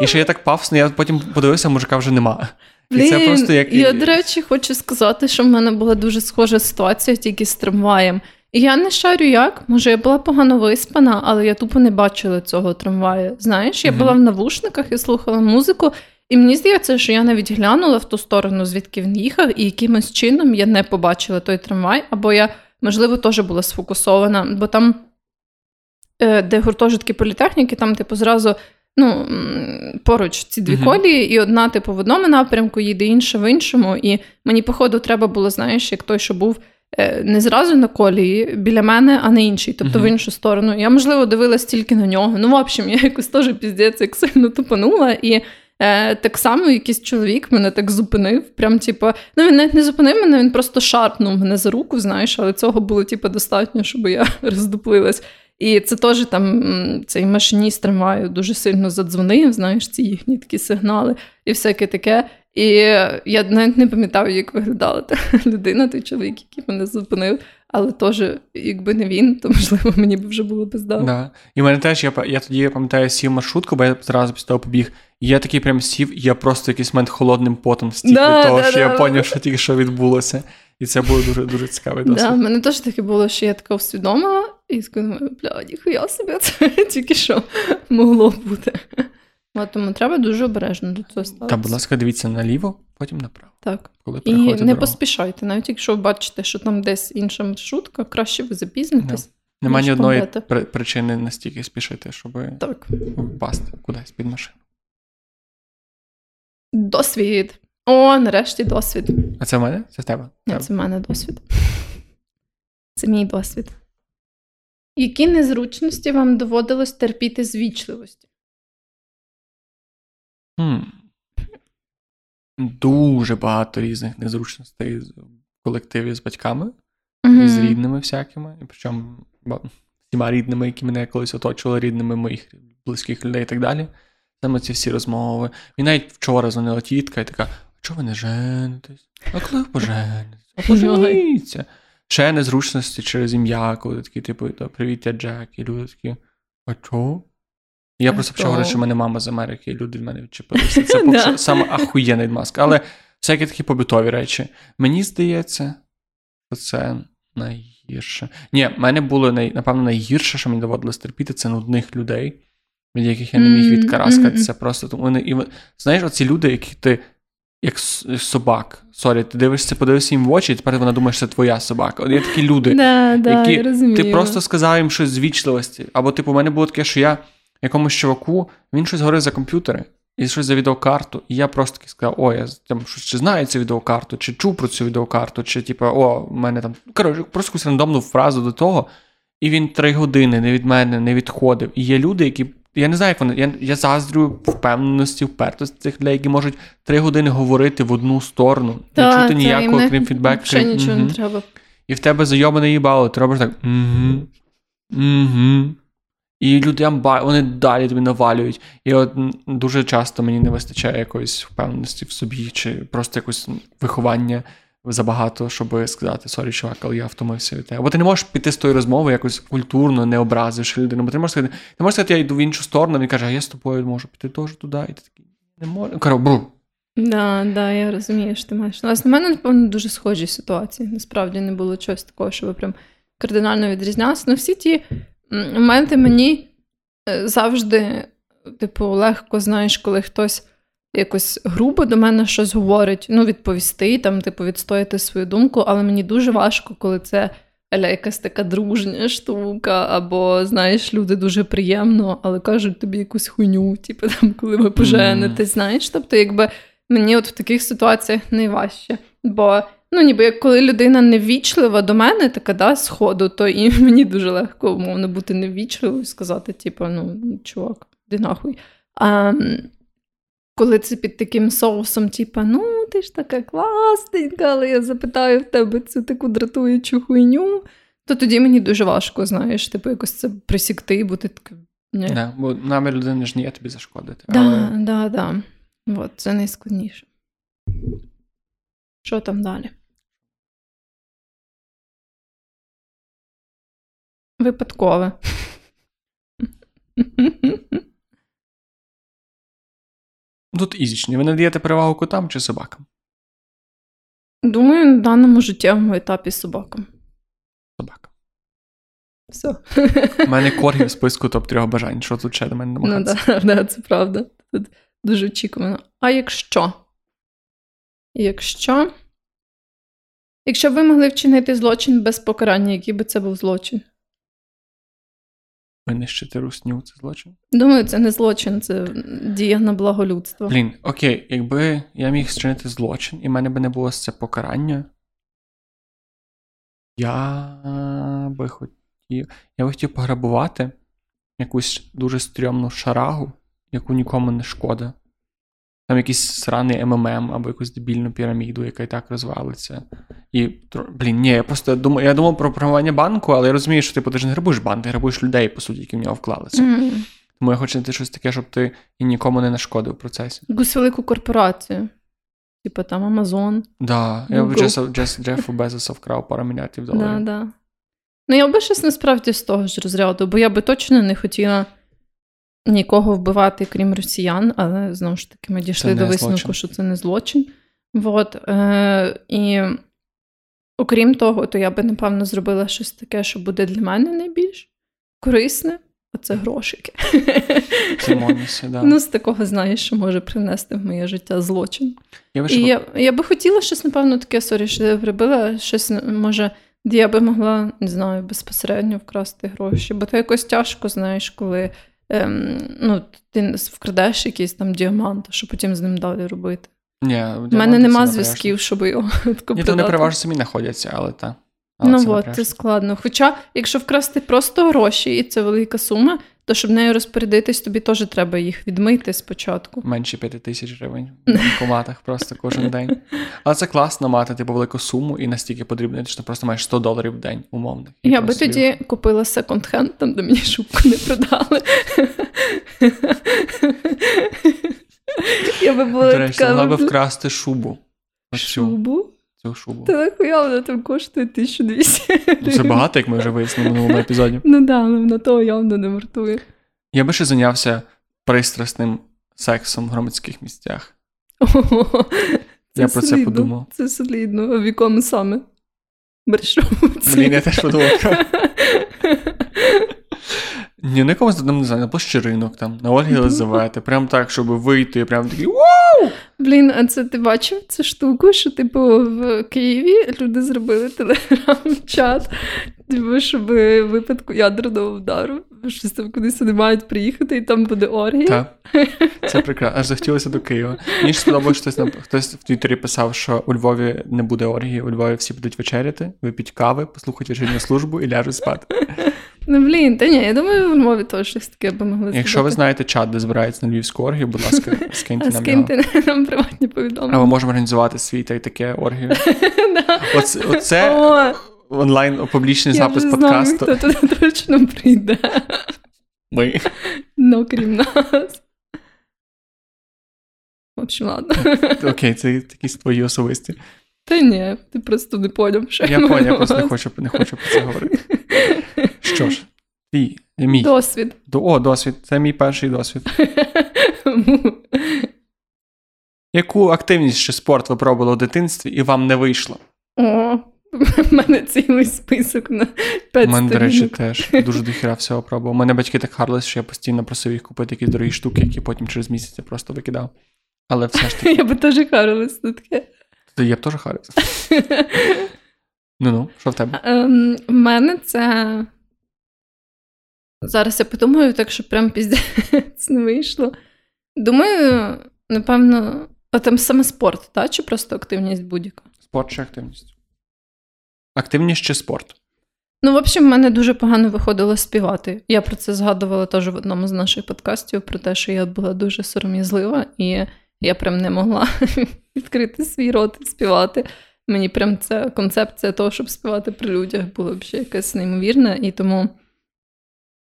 І ще я так пафосно, я потім подивився, мужика вже нема. І це просто як... Я, до речі, хочу сказати, що в мене була дуже схожа ситуація тільки з трамваєм. Я не шарю як, може, я була погано виспана, але я тупо не бачила цього трамваю. Знаєш, я була в навушниках і слухала музику, і мені здається, що я навіть глянула в ту сторону, звідки він їхав, і якимось чином я не побачила той трамвай, або я, можливо, теж була сфокусована, бо там, е, де гуртожитки політехніки, там, типу, зразу ну, поруч ці дві uh-huh. колії, і одна, типу, в одному напрямку їде, інша в іншому. І мені, походу, треба було, знаєш, як той, що був не зразу на колії біля мене, а на іншій, тобто uh-huh. в іншу сторону. Я, можливо, дивилась тільки на нього. Ну, в общем, я якось теж піздець, як сильно тупанула. І е, так само якийсь чоловік мене так зупинив. Прям, типу, ну він навіть не зупинив мене, він просто шарпнув мене за руку, знаєш, але цього було типу, достатньо, щоб я роздуплилась. І це теж там цей машиніст трамваю дуже сильно задзвонив, знаєш, ці їхні такі сигнали і всяке таке. І я навіть не пам'ятаю, як виглядала та людина, той чоловік, який мене зупинив. Але теж, якби не він, то можливо мені б вже було бездав. Да. І в мене теж я я тоді пам'ятаю сів маршрутку, бо я зразу після того побіг. І я такий прям сів, і я просто якийсь момент холодним потом стік да, від того, да, що да, я зрозумів, що тільки що відбулося. І це було дуже дуже цікавий досвід. Да, мене теж таке було, що я така усвідомила, і думаю, бля, ніхуя собі, це тільки що могло бути. От, тому треба дуже обережно до цього ставитися. Та, будь ласка, дивіться наліво, потім направо. Так. Коли І не дорогу. поспішайте, навіть якщо ви бачите, що там десь інша маршрутка, краще ви запізнитесь. Нема ні одної при- причини настільки спішити, щоб так. впасти кудись під машину. Досвід. О, нарешті досвід. А це в мене? Це в тебе? Ні, Це в мене досвід. Це мій досвід. Які незручності вам доводилось терпіти з вічливості? Хм. Дуже багато різних незручностей в колективі з батьками mm-hmm. і з рідними всякими. І причому всіма рідними, які мене колись оточували, рідними моїх близьких людей і так далі. Саме ці всі розмови. І навіть вчора дзвонила тітка і така: а чого ви не женитесь? А коли ви поженитесь? А поженіться. Ще незручності через ім'я, коли такі, типу, привіт, я Джек, і люди такі, а чого? Я просто почав говорити, що в мене мама з Америки, і люди в мене відчепилися. Це поки саме ахуєнний відмазка. Але всякі такі побутові речі. Мені здається, що це найгірше. Ні, в мене було напевно найгірше, що мені доводилось терпіти, це нудних людей, від яких я не міг відкараскатися. Просто тому вони і знаєш, оці люди, які ти. Як собак. Сорі, ти дивишся, подивишся їм в очі, і тепер вона думає, що це твоя собака. От є такі люди, да, да, які я ти просто сказав їм щось з вічливості. Або, типу, у мене було таке, що я якомусь чуваку, він щось говорив за комп'ютери і щось за відеокарту. І я просто таки сказав: о, я там щось чи знаю цю відеокарту, чи чув про цю відеокарту, чи типу, о, в мене там. Коротше, просто якусь рандомну фразу до того. І він три години не від мене не відходив. І є люди, які. Я не знаю, як вони. Я я заздрю впевненості, впертості цих людей, які можуть три години говорити в одну сторону, та, не чути ніякого, не, крім фідбеку. Ще нічого угу. не треба. І в тебе зайобане їбало, ти робиш так. угу, угу. І людям вони далі тобі навалюють. І от дуже часто мені не вистачає якоїсь впевненості в собі, чи просто якось виховання забагато, щоб сказати сорі, чувак, але я втомився від тебе. Бо ти не можеш піти з тої розмови якось культурно, не образивши людину. Бо ти можеш сказати, ти можеш сказати, я йду в іншу сторону, він каже, а я з тобою можу піти теж туди, і ти такий не можу. Кажу, bro. Да, да, я розумію, що ти маєш. У мене, напевно, дуже схожі ситуації. Насправді не було чогось такого, щоб прям кардинально відрізнялося. Ну, всі ті моменти мені е, завжди, типу, легко, знаєш, коли хтось якось грубо до мене щось говорить, ну, відповісти, там, типу, відстояти свою думку, але мені дуже важко, коли це аля якась така дружня штука, або, знаєш, люди дуже приємно, але кажуть тобі якусь хуйню, типу, там, коли ви поженете, mm. знаєш. Тобто, якби мені от в таких ситуаціях найважче. Бо Ну, ніби як коли людина невічлива до мене, така да, сходу, то і мені дуже легко умовно бути невічливою і сказати, типу, ну, чувак, де нахуй. А коли це під таким соусом, типу, ну, ти ж така класненька, але я запитаю в тебе цю таку дратуючу хуйню, то тоді мені дуже важко, знаєш, типу, якось це присікти і бути таким. Ні. Да, бо намір людини ж не є тобі зашкодити. Так, але... да, да. От, це найскладніше. Що там далі? Випадкове. Тут ізічні. Ви надаєте перевагу котам чи собакам? Думаю, на даному життєвому етапі собакам. Собакам. Все. У мене коргі в списку топ трьох бажань. Що тут ще до мене намагатися? Ну, да, да, це правда. Тут дуже очікувано. А якщо? Якщо. Якщо ви могли вчинити злочин без покарання, який би це був злочин? Винищити русню це злочин? Думаю, це не злочин, це дія на благо людства. Блін, окей, якби я міг зчинити злочин, і в мене би не було це покарання. Я би хотів. Я би хотів пограбувати якусь дуже стрьомну шарагу, яку нікому не шкода. Там якийсь сраний МММ або якусь дебільну піраміду, яка і так розвалиться. І, блін, ні, я просто думаю, я думав про програмування банку, але я розумію, що типу, ти ж не грабуєш банк, ти грабуєш людей, по суті, які в нього вклалися. Mm. Тому я хочу знайти щось таке, щоб ти і нікому не нашкодив в процесі. Якусь велику корпорацію. Типу там Амазон. Да, я б Джефу Безоса вкрав пару мільярдів доларів. Да, да. Ну, я би щось насправді з того ж розряду, бо я би точно не хотіла нікого вбивати, крім росіян, але знову ж таки ми дійшли до висновку, злочин. що це не злочин. Вот. Е, І окрім того, то я би, напевно, зробила щось таке, що буде для мене найбільш корисне. А це грошики. Тимонісі, да. Ну, з такого знаєш, що може принести в моє життя злочин. Я І я я би хотіла щось, напевно, таке сорі, що я прибила, щось, може, де я би могла, не знаю, безпосередньо вкрасти гроші. Бо це якось тяжко, знаєш, коли ем, ну, ти вкрадеш якийсь там діамант, що потім з ним далі робити. Ні, У мене нема зв'язків, щоб його Ні, то не переважно самі знаходяться, але так. Ну от, це складно. Хоча, якщо вкрасти просто гроші, і це велика сума, то щоб нею розпорядитись, тобі теж треба їх відмити спочатку. Менше п'яти тисяч гривень в банкоматах просто кожен день. Але це класно мати типу велику суму і настільки потрібно, що ти просто маєш 100 доларів в день умовних. Я би тоді їх... купила секонд-хенд, там де мені шубку не продали. Я би була До речі, могла би вкрасти шубу. Шубу? Цю шубу. Та нахуя вона там коштує 1200 Ну, Це багато, як ми вже вияснили в минулому епізоді. Ну да, але вона того явно не вартує. Я би ще зайнявся пристрасним сексом в громадських місцях. О, Я про це подумав. Це солідно. В якому саме? Маршрутці. Блін, я теж подумав. Ні, на якомусь там, не знаю, на площі ринок, там, на Ольги Єлизавети. Прям так, щоб вийти, прям такий «Вау!» Блін, а це ти бачив цю штуку, що типу в Києві люди зробили телеграм-чат, типу, щоб випадку ядерного удару щось там кудись вони мають приїхати, і там буде оргія. Так. Це прекрасно. Аж захотілося до Києва. Мені ж сподобалось, що хтось, хтось в Твіттері писав, що у Львові не буде оргії, у Львові всі будуть вечеряти, вип'ють кави, послухають вечірню службу і ляжуть спати. Ну блін, та ні, я думаю, в Львові теж щось таке би могли Якщо ви знаєте чат, де збирається на львівську оргію, будь ласка, скиньте А нам скиньте нам приватні А повідомлення. ми можемо організувати свій та й таке оргію. Оце, онлайн публічний запис подкасту. хто туди точно прийде. Ми. Ну, крім нас. В общем, ладно. Окей, це якісь твої особисті. Та ні, ти просто не поняв, що Я поняв, я просто не хочу, не хочу про це говорити. Що ж, твій, мій. Досвід. До- О, досвід. Це мій перший досвід. Яку активність чи спорт ви пробували у дитинстві і вам не вийшло? О, в мене цілий список на 5 У мене, до речі, теж дуже дохіра всього пробував. У мене батьки так харлись, що я постійно просив їх купити якісь дорогі штуки, які потім через місяць я просто викидав. Але все ж таки, Я би теж харилась на таке. То я б теж харився. Ну ну, що в тебе? Ем, В мене це. Зараз я подумаю, так що прям піздець не вийшло. Думаю, напевно, а там саме спорт, та? чи просто активність будь-яка? Спорт чи активність? Активність чи спорт? Ну, в общем, в мене дуже погано виходило співати. Я про це згадувала теж в одному з наших подкастів, про те, що я була дуже сором'язлива, і я прям не могла відкрити свій рот і співати. Мені прям ця концепція того, щоб співати при людях, була взагалі якась неймовірна, і тому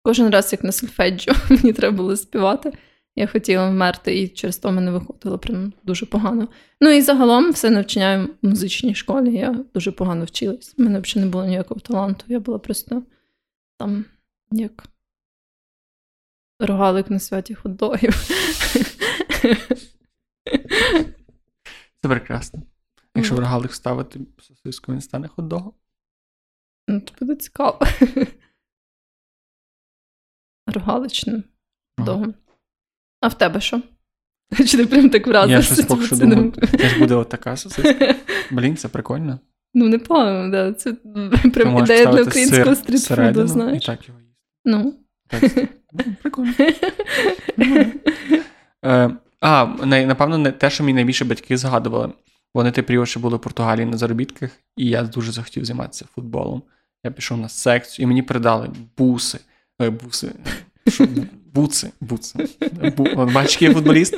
кожен раз, як на сольфеджіо, мені треба було співати. Я хотіла вмерти, і через то мене виходило прям дуже погано. Ну і загалом все навчання в музичній школі. Я дуже погано вчилась. У мене взагалі не було ніякого таланту. Я була просто там як рогалик на святі хот-догів. Це прекрасно. Якщо в рогалик вставити сосиску, він стане хот-догом. Ну, то буде цікаво. Рогаличним Ага. догом. А в тебе що? Чи ти прям так Я щось поки що це думаю, теж буде отака сосиска. Блін, це прикольно. Ну, не погано, да. Це прям ідея для українського стрітфуду, знаєш. І так його їсти. Ну. Ну, прикольно. А, напевно, не те, що мені найбільше батьки згадували. Вони той період ще були в Португалії на заробітках, і я дуже захотів займатися футболом. Я пішов на секцію, і мені передали буси. Е, буси. Буци, буци. Бу, бачиш, я футболіст.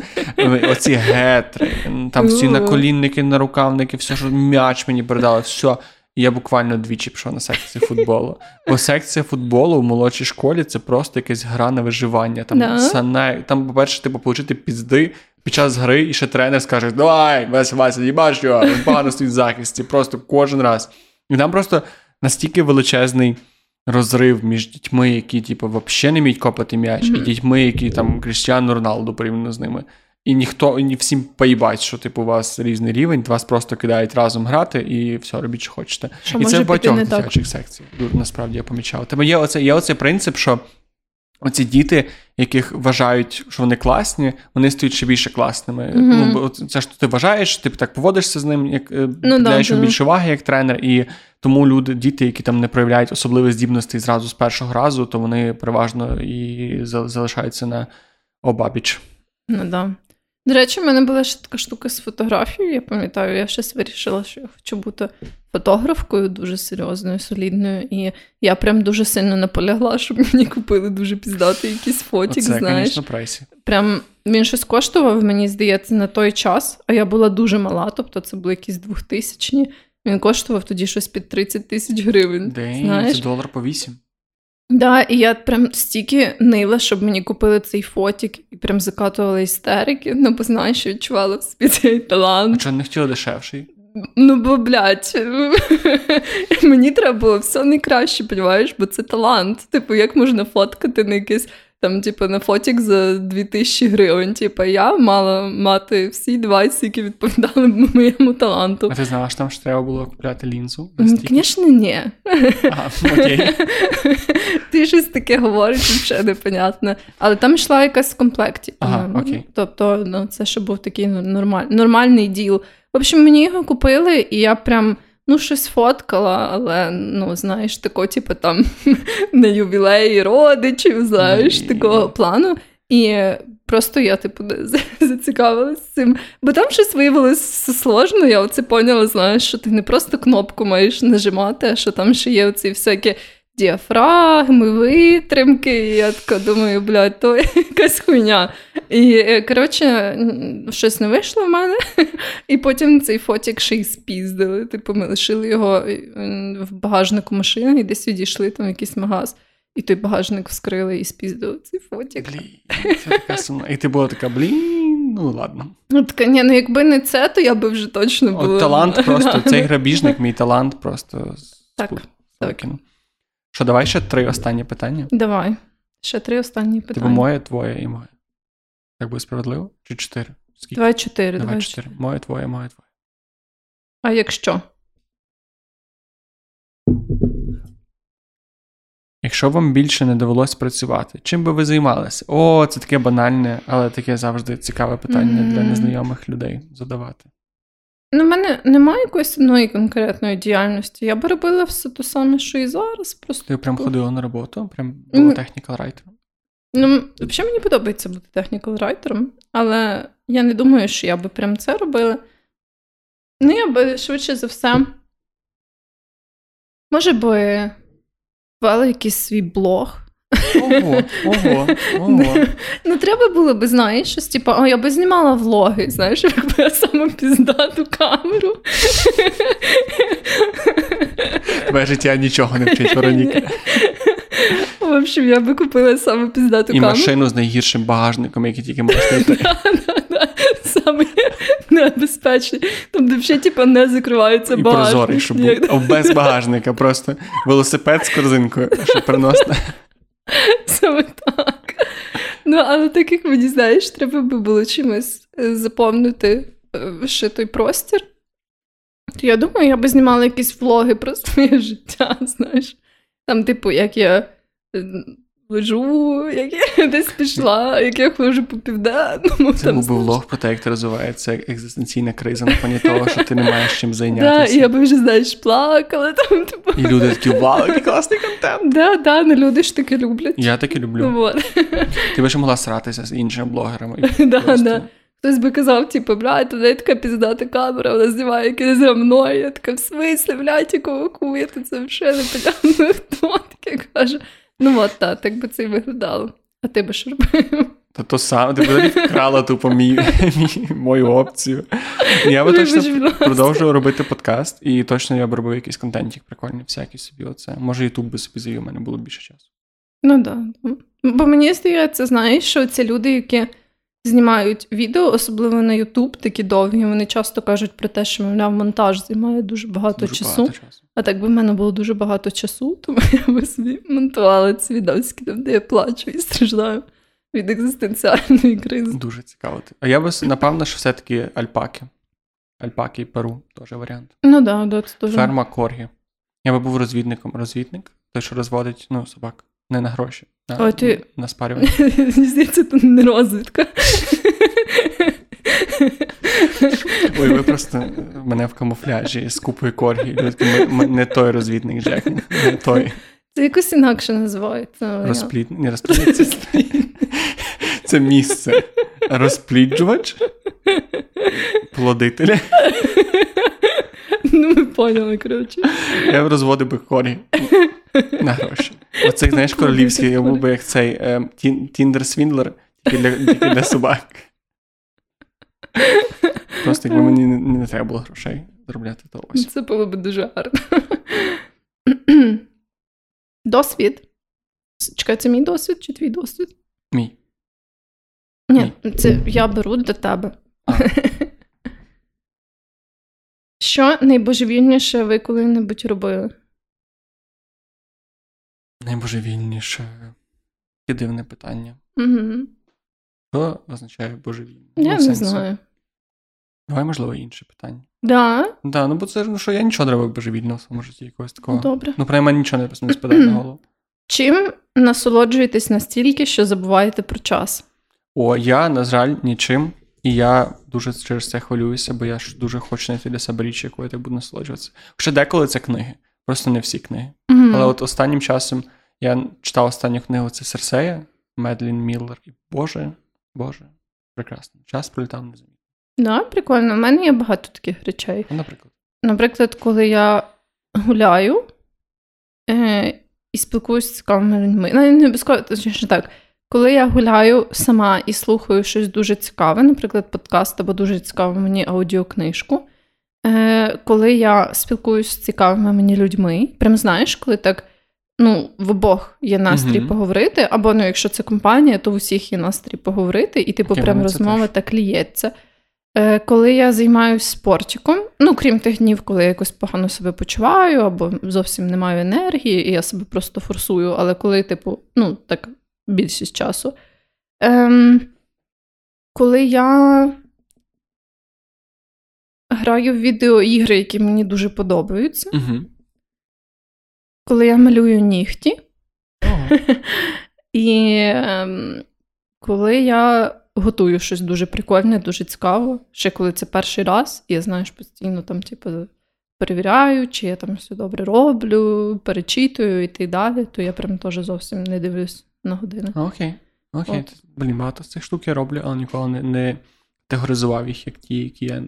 Оці гетри, там всі наколінники, нарукавники, все, що м'яч мені передали, все. І я буквально двічі пішов на секцію футболу. Бо секція футболу в молодшій школі це просто якась гра на виживання. Там, Да? сане, там по-перше, типу, отримати пізди під час гри, і ще тренер скаже: Давай, Вася, Вася, їбаш його, він погано стоїть в захисті, просто кожен раз. І там просто настільки величезний розрив між дітьми, які, типу, взагалі не вміють копати м'яч, і дітьми, які там Крістіану Роналду порівняно з ними. І ніхто, і всім поїбать, що типу у вас різний рівень, вас просто кидають разом грати і все, робіть, що хочете. Що і це в багатьох дитячих секціях. Насправді я помічав. Тебе є оце, є оцей принцип, що оці діти, яких вважають, що вони класні, вони стають ще більше класними. Мгм. Ну, бо це ж ти вважаєш, ти так поводишся з ним, як Ну, приділяєш да, йому да. більше уваги як тренер, і тому люди, діти, які там не проявляють особливих здібностей зразу з першого разу, то вони переважно і залишаються на обабіч. Ну да. До речі, в мене була ще така штука з фотографією. Я пам'ятаю, я щось вирішила, що я хочу бути фотографкою дуже серйозною, солідною. І я прям дуже сильно наполягла, щоб мені купили дуже піздатий якийсь фотік, Оце, знаєш. прайсі. Прям він щось коштував, мені здається, на той час, а я була дуже мала, тобто це були якісь двохтисячні. Він коштував тоді щось під 30 тисяч гривень. День, знаєш? це долар по вісім. Да, і я прям стільки нила, щоб мені купили цей фотік, і прям закатувала істерики. Ну, бо знаєш, що відчувала в собі цей А талант. чого не хотіла дешевший? Ну, бо, блядь, мені треба було все найкраще, понімаєш, бо це талант. Типу, як можна фоткати на якесь Там, типу, на фотік за 2000 гривень. Типу, я мала мати всі девайси, які відповідали моєму таланту. А ти знала, що там ж треба було купляти лінзу? Звісно, ні. Ага, окей. Ти щось таке говориш, взагалі непонятне. Але там йшла якась в комплекті. Ага, окей. Тобто, ну, це ще був такий нормаль... нормальний діл. В общем, мені його купили, і я прям. Ну, щось фоткала, але ну, знаєш, тако, типу, там на ювілеї родичів, знаєш, такого плану. І просто я, типу, зацікавилася цим. Бо там щось виявилося сложно. Я оце поняла, знаєш, що ти не просто кнопку маєш нажимати, а що там ще є оці всякі діафрагми, витримки. І я така думаю, блядь, то якась хуйня. І е, коротше, щось не вийшло в мене. І потім цей фотік ще й спіздили. Типу, ми лишили його е, в багажнику машини і десь відійшли там якийсь магаз. І той багажник вскрили і спіздили цей фотік. Блін, це така сумна. І ти була така, блін, ну ладно. Ну, така, ні, ну якби не це, то я би вже точно була. От талант просто, цей грабіжник, мій талант просто так, так. Що, давай ще три останні питання? Давай. Ще три останні типу, питання. Типу моє, твоє і моє. Так буде справедливо? Чи чотири? Скільки? Давай чотири. Давай чотири. Моє, твоє, моє, твоє. А якщо? Якщо вам більше не довелось працювати, чим би ви займалися? О, це таке банальне, але таке завжди цікаве питання mm-hmm. для незнайомих людей задавати. Ну, в мене немає якоїсь одної конкретної діяльності. Я би робила все те саме, що і зараз. Просто Ти прям ходила на роботу, прям була mm. технікал райтером? Ну, взагалі мені подобається бути технікал райтером, але я не думаю, що я би прям це робила. Ну, я би швидше за все. Може би вела якийсь свій блог. Ого, ого, ого. Ну, треба було би, знаєш, щось, типу, о, я би знімала влоги, знаєш, якби я саме піздату камеру. Твоє життя нічого не вчить, Вероніка. В общем, я би купила саме піздату камеру. І машину з найгіршим багажником, який тільки можна знайти. Саме небезпечний. Там де взагалі типу, не закривається багажник. І прозорий, щоб був без багажника, просто велосипед з корзинкою, щоб приносити. Саме так. Ну, але так як мені знаєш, треба би було чимось е, заповнити е, ще той простір. То я думаю, я би знімала якісь влоги про своє життя, знаєш. Там, типу, як я лежу, як я десь пішла, як я ходжу по південному. Це був влог про те, як ти розвивається екзистенційна криза на фоні того, що ти не маєш чим зайнятися. І я би вже, знаєш, плакала там, типу. І люди такі, вау, який класний контент. Да, да, ну люди ж таки люблять. Я таки люблю. Вот. Ти би ще могла сратися з іншими блогерами. Да, да. Хтось би казав, типу, блядь, туди така піздата камера, вона знімає яке за мною. Я така, в смислі, блядь, якого ти це взагалі не понятно, хто таке каже. Ну от так, так би це і виглядало. А ти би що робив? Та то саме, ти взагалі вкрала тупо мій, мій, мою опцію. Я би точно продовжував робити подкаст, і точно я б робив якийсь контентик прикольний, всякий собі. оце. Може, Ютуб би собі завів, у мене було більше часу. Ну так. Да. Бо мені здається, знаєш, що це люди, які знімають відео, особливо на Ютуб, такі довгі. Вони часто кажуть про те, що мовляв, монтаж займає дуже багато дуже часу. Багато часу. А так би в мене було дуже багато часу, тому я би собі монтувала ці відоски, там, де я плачу і страждаю від екзистенціальної кризи. Дуже цікаво. А я би напевно, що все-таки альпаки. Альпаки і Перу теж варіант. Ну да, да, це дуже. Ферма Коргі. Я би був розвідником. Розвідник, той, що розводить ну, собак. Не на гроші. А, О, ти... На спарювання. Мені здається, це не розвідка. Ой, ви просто мене в камуфляжі з купою коргі. Не той розвідник Джек, не той. Це якось інакше називається. Розплід... Не розплід... Це місце. Розпліджувач? Плодитель. Ну, ми поняли, коротше. Я розводив би корі на гроші. Оце, знаєш, королівський, я був би як цей е, Tinder Swindler тільки для, для собак. Просто якби мені не, не треба було грошей заробляти, то ось. Це було б дуже гарно. Досвід. Чекай, це мій досвід чи твій досвід? Мій. Ні, це я беру для тебе. Що найбожевільніше ви коли-небудь робили? Найбожевільніше. Таке дивне питання. Угу. Що означає божевільно? Я Ну, не знаю. Давай, можливо, інше питання. Да? Да, ну бо це ну, що я нічого не робив божевільно в своєму житті якогось такого. Добре. Ну, принаймні, нічого не, не спадає на голову. Чим насолоджуєтесь настільки, що забуваєте про час? О, я, на жаль, нічим. І я дуже через це хвилююся, бо я ж дуже хочу знайти для себе річ, якою я так буду насолоджуватися. Хоча деколи це книги, просто не всі книги. Мгм. Але от останнім часом я читав останню книгу це Серсея, Медлін Міллер. І Боже, Боже, прекрасно. Час пролітав не замітно. Да, прикольно. У мене є багато таких речей. Ну, Наприклад. Наприклад, коли я гуляю е, і спілкуюся з цікавими людьми. Ну, не обов'язково, точніше так. Коли я гуляю сама і слухаю щось дуже цікаве, наприклад, подкаст або дуже цікаву мені аудіокнижку. Е, коли я спілкуюся з цікавими мені людьми, прям знаєш, коли так ну, в обох є настрій Мгм. поговорити, або ну, якщо це компанія, то в усіх є настрій поговорити, і типу Окей, прям розмова так ліється. Е, Коли я займаюся спортиком, ну крім тих днів, коли я якось погано себе почуваю, або зовсім не маю енергії, і я себе просто форсую, але коли, типу, ну так більшість часу. Ем, коли я граю в відеоігри, які мені дуже подобаються, Угу. коли я малюю нігті, Ого. і ем, коли я готую щось дуже прикольне, дуже цікаво, ще коли це перший раз, і я знаєш, постійно там, типу, перевіряю, чи я там все добре роблю, перечитую і так далі, то я прям теж зовсім не дивлюсь на години. Окей. Окей. От. Блін, багато з цих штук я роблю, але ніколи не, не категоризував їх, як ті, які я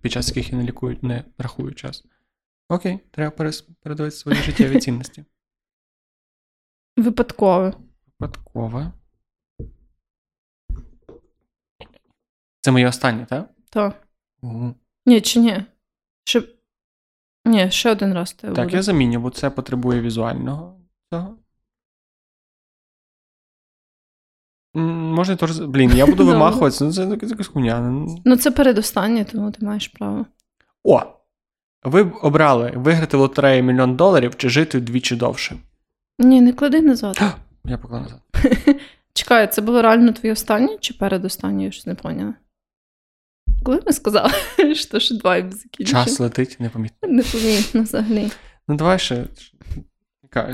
під час яких я не лікую, не рахую час. Окей, треба перес, передавати свої життєві цінності. Випадково. Випадкове. Це моє останнє, так? Так. Угу. Ні, чи ні? Ще... Ні, ще один раз Так, буде. я заміню, бо це потребує візуального цього. Можна теж. Блін, я буду вимахуватися, ну це якась хуйня. ну. Ну, це передостаннє, тому ти маєш право. О! Ви б обрали виграти в лотереї мільйон доларів чи жити вдвічі довше. Ні, не клади назад. Я поклав назад. Чекай, це було реально твоє останнє чи передостаннє? Я щось не поняла. Коли ми сказали, що ж вайб закінчив? Час летить непомітно. Непомітно взагалі. Ну давай ще.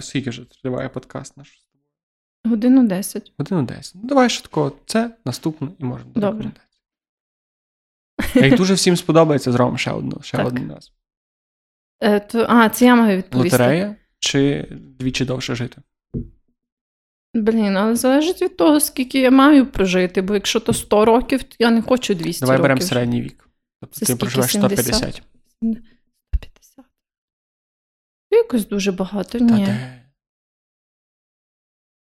Скільки ж триває подкаст наш? Годину 10. Годину 10. Ну давай такого. Це наступне і можемо до Добре. Як дуже всім сподобається, зробимо ще одну, ще Так. один раз. Е, то, а, це я маю відповісти. Лотерея чи двічі довше жити? Блін, але залежить від того, скільки я маю прожити, бо якщо то 100 років, то я не хочу 200 Давай беремо середній вік. Тобто Це ти проживеш 150. 150. Якось дуже багато, Та ні. де?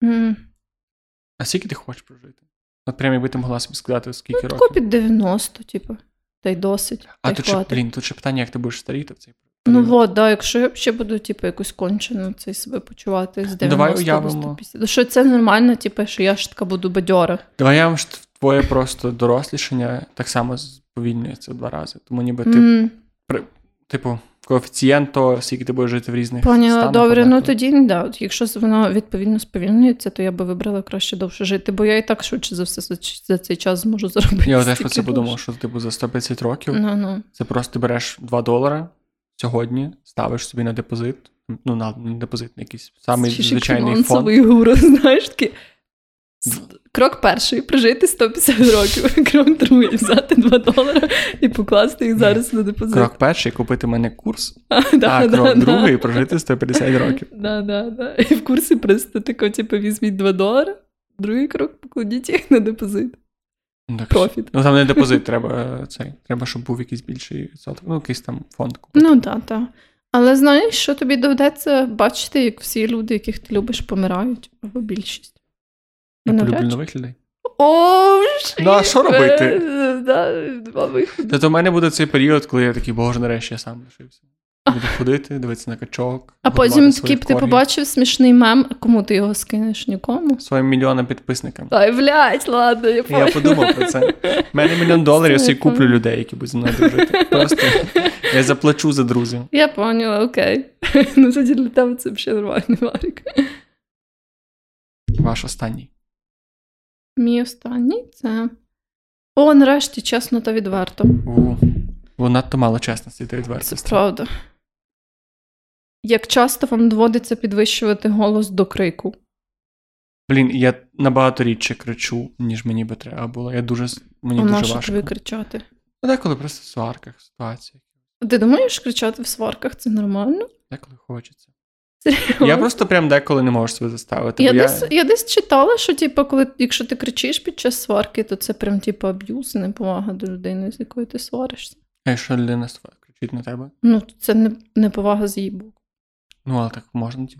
М. А скільки ти хочеш прожити? От прямо якби ти могла собі сказати, скільки Ну, років. під 90, типу. Та й досить. А та тут ще, блін, тут ще питання, як ти будеш старіти в цей Ну період. от, да, якщо я ще буду, типу, якось кончено цей себе почувати з 90 Давай до уявимо. 150. Ну, Що це нормально, типу, що я ж така буду бадьора. Давай я вам ж твоє просто дорослішання так само сповільнюється два рази. Тому ніби ти, М, типу, коефіцієнт того, скільки ти будеш жити в різних Поняла, станах. добре, ну тоді да. От Якщо воно відповідно сповільнюється, то я би вибрала краще довше жити, бо я і так швидше за все за, цей час зможу заробити. Я теж про це подумав, що типу за 150 років Ну, ну. це просто ти береш 2 долара сьогодні, ставиш собі на депозит, ну на на депозит, на якийсь самий звичайний фонд. фінансовий гуру, знаєш такий. Крок перший прожити 150 років. Крок другий взяти 2 долари і покласти їх зараз на депозит. Крок перший купити мене курс, А, да, а да, крок да. другий прожити 150 років. Да, да, да. І в курсі просто тако, типу, візьміть 2 долари, другий крок покладіть їх на депозит. Ну, так, Профіт. Ну там не депозит, треба цей. Треба, щоб був якийсь більший відсоток. Ну, якийсь там фонд купити. Ну, так, так. Але знаєш, що тобі доведеться бачити, як всі люди, яких ти любиш, помирають, або більшість. Ну, полюблю навряд чи. О, Ну, а що робити? Два. Тобто в мене буде цей період, коли я такий, боже, нарешті я сам лишився. Буду ходити, дивитися на качок. А потім такий ти побачив смішний мем, кому ти його скинеш? Нікому? Своїм мільйонам підписникам. Ай, блядь, ладно, я Я подумав про це. У мене мільйон доларів, я собі куплю людей, які будуть зі мною дружити. Просто я заплачу за друзів. Я поняла, окей. Ну тоді для тебе це взагалі нормальний варік. Ваш останній. Мій останній це. О, нарешті, чесно та відверто. У, бо надто мало чесності та Це відвертості. правда. Як часто вам доводиться підвищувати голос до крику? Блін, я набагато рідше кричу, ніж мені би треба було. Я дуже мені А дуже важко. тобі кричати? Ну, деколи просто в сварках, ситуаціях. Ти думаєш, кричати в сварках це нормально? Деколи хочеться. Серйозно? Я просто прям деколи не можу себе заставити. Я, бо десь, я десь читала, що типу, коли, якщо ти кричиш під час сварки, то це прям типу аб'юз, і неповага до людини, з якою ти сваришся. А якщо людина сва- кричить на тебе? Ну, це не, неповага з її боку. Ну, але так можна. ті.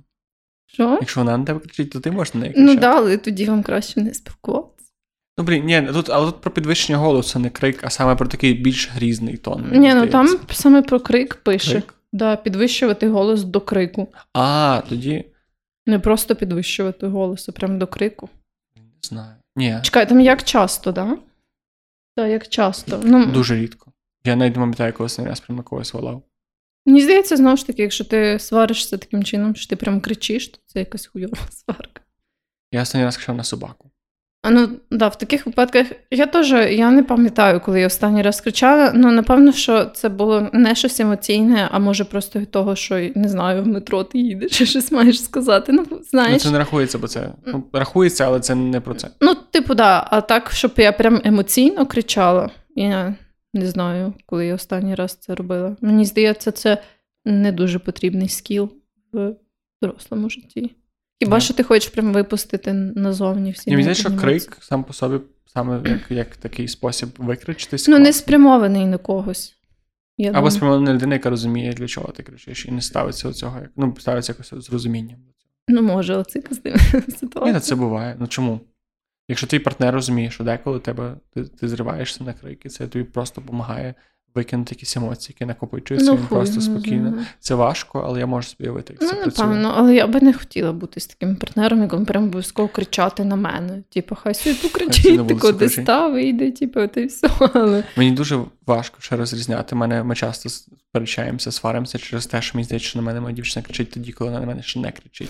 Що? Якщо вона на тебе кричить, то ти можеш на неї кричати. Ну да, але тоді вам краще не спілкуватися. Ну, блін, ні, тут, але тут про підвищення голосу, не крик, а саме про такий більш грізний тон. Ні, ну там саме про крик пише. Крик? Да, підвищувати голос до крику. А, тоді Не просто підвищувати голос, а прям до крику. не знаю. Ні, Чекай, там як часто, да? Так, як часто. Ну, дуже рідко. Я навіть не пам'ятаю, коли останній раз прям на когось волав. Мені здається, знову ж таки, якщо ти сваришся таким чином, що ти прям кричиш, то це якась хуйова сварка. Я останній раз кричав на собаку. А ну да, в таких випадках я теж я не пам'ятаю, коли я останній раз кричала. Ну напевно, що це було не щось емоційне, а може просто від того, що не знаю, в метро ти їдеш, чи щось маєш сказати. Ну, Ну, це не рахується, бо це ну, рахується, але це не про це. Ну, типу, да, а так, щоб я прям емоційно кричала, я не знаю, коли я останній раз це робила. Мені здається, це не дуже потрібний скіл в дорослому житті. Хіба що ти хочеш прям випустити назовні всі. Мені здається, що крик сам по собі, саме як, як такий спосіб викричитись. Ну, не спрямований на когось. Я Або думаю. спрямована людина, яка розуміє, для чого ти кричиш, і не ставиться до цього, ну, ставиться якось з розумінням. Ну, може, оце дивна Ні, ситуація. це буває. Ну чому? Якщо твій партнер розуміє, що деколи тебе ти, ти зриваєшся на крики, це тобі просто допомагає викинути якісь емоції, які накопичуються, ну, він хуй просто спокійно. знає. Це важко, але я можу собі уявити, як Ну, це працює. напевно, але я би не хотіла бути з таким партнером, який прям обов'язково кричати на мене. Типу, хай собі покричить, ти куди став, вийде, типу, ти все. Але Мені дуже важко ще розрізняти. Мене ми часто сперечаємося, сваримося через те, що мені здається, що на мене моя дівчина кричить тоді, коли вона на мене ще не кричить.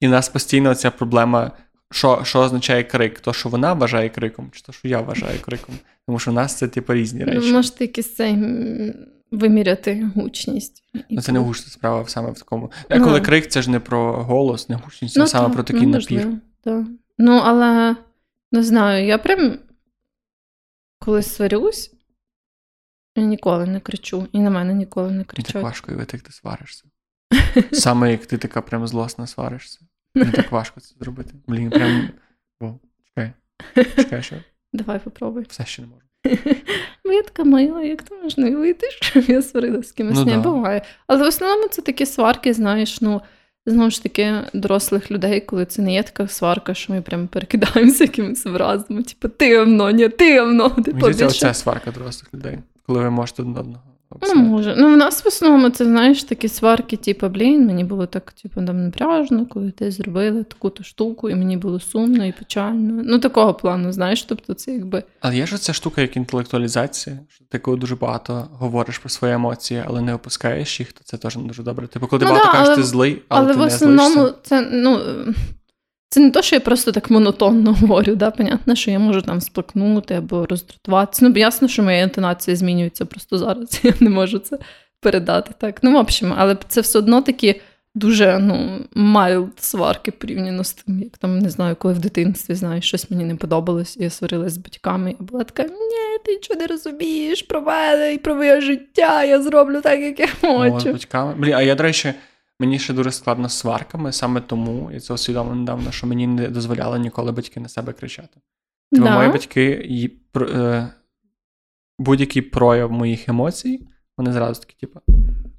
І в нас постійно ця проблема, що, що означає крик? То, що вона вважає криком, чи то, що я вважаю криком. Тому що в нас це типу різні речі. ну, можете якийсь цей виміряти гучність. Ну, це не гучна справа саме в такому. А коли Ну. крик, це ж не про голос, не гучність, а саме так, про такий ну, напір. Так. Ну, але не знаю, я прям коли сварюсь, я ніколи не кричу, і на мене ніколи не Мені так кричать. важко уявити, як ти сваришся. Саме як ти така прям злосна сваришся. Мені так важко це зробити. Блін, прям. О, чекай. Чекай, що Давай попробуй. все ще не можу. Бо я така мила, як то можна уявити, щоб я сварилася з кимось Ну не да. буває. Але в основному це такі сварки, знаєш, ну. Знову ж таки, дорослих людей, коли це не є така сварка, що ми прямо перекидаємося якимись образами, типу, ти говно, ні, ти говно, типу, Мені здається, більше. оце сварка дорослих людей, коли ви можете один одного. Ну, може. Ну, в нас в основному це, знаєш, такі сварки, типу, блін, мені було так, типу, там напряжно, коли ти зробили таку-то штуку, і мені було сумно і печально. Ну, такого плану, знаєш, тобто це якби. Але є ж ця штука, як інтелектуалізація, що ти коли дуже багато говориш про свої емоції, але не опускаєш їх, то це теж не дуже добре. Типу, коли ти Ну багато да, кажеш, але- ти злий, але, Але ти в не основному злишся. це, ну. Це не то, що я просто так монотонно говорю, да? понятно, що я можу там сплакнути або роздратуватися. Ну, ясно, що моя інтонація змінюється просто зараз. Я не можу це передати так. Ну, в общем, але це все одно такі дуже ну, mild сварки порівняно з тим, як там не знаю, коли в дитинстві знаєш, щось мені не подобалось, і я сварилась з батьками. Я була така: ні, ти нічого не розумієш про мене і про моє життя. Я зроблю так, як я О, з хочу. батьками. Блін, а я, до речі, мені ще дуже складно з сварками, саме тому я це усвідомив недавно, що мені не дозволяли ніколи батьки на себе кричати. Тому Да. мої батьки і е, будь-який прояв моїх емоцій, вони зразу такі, типу,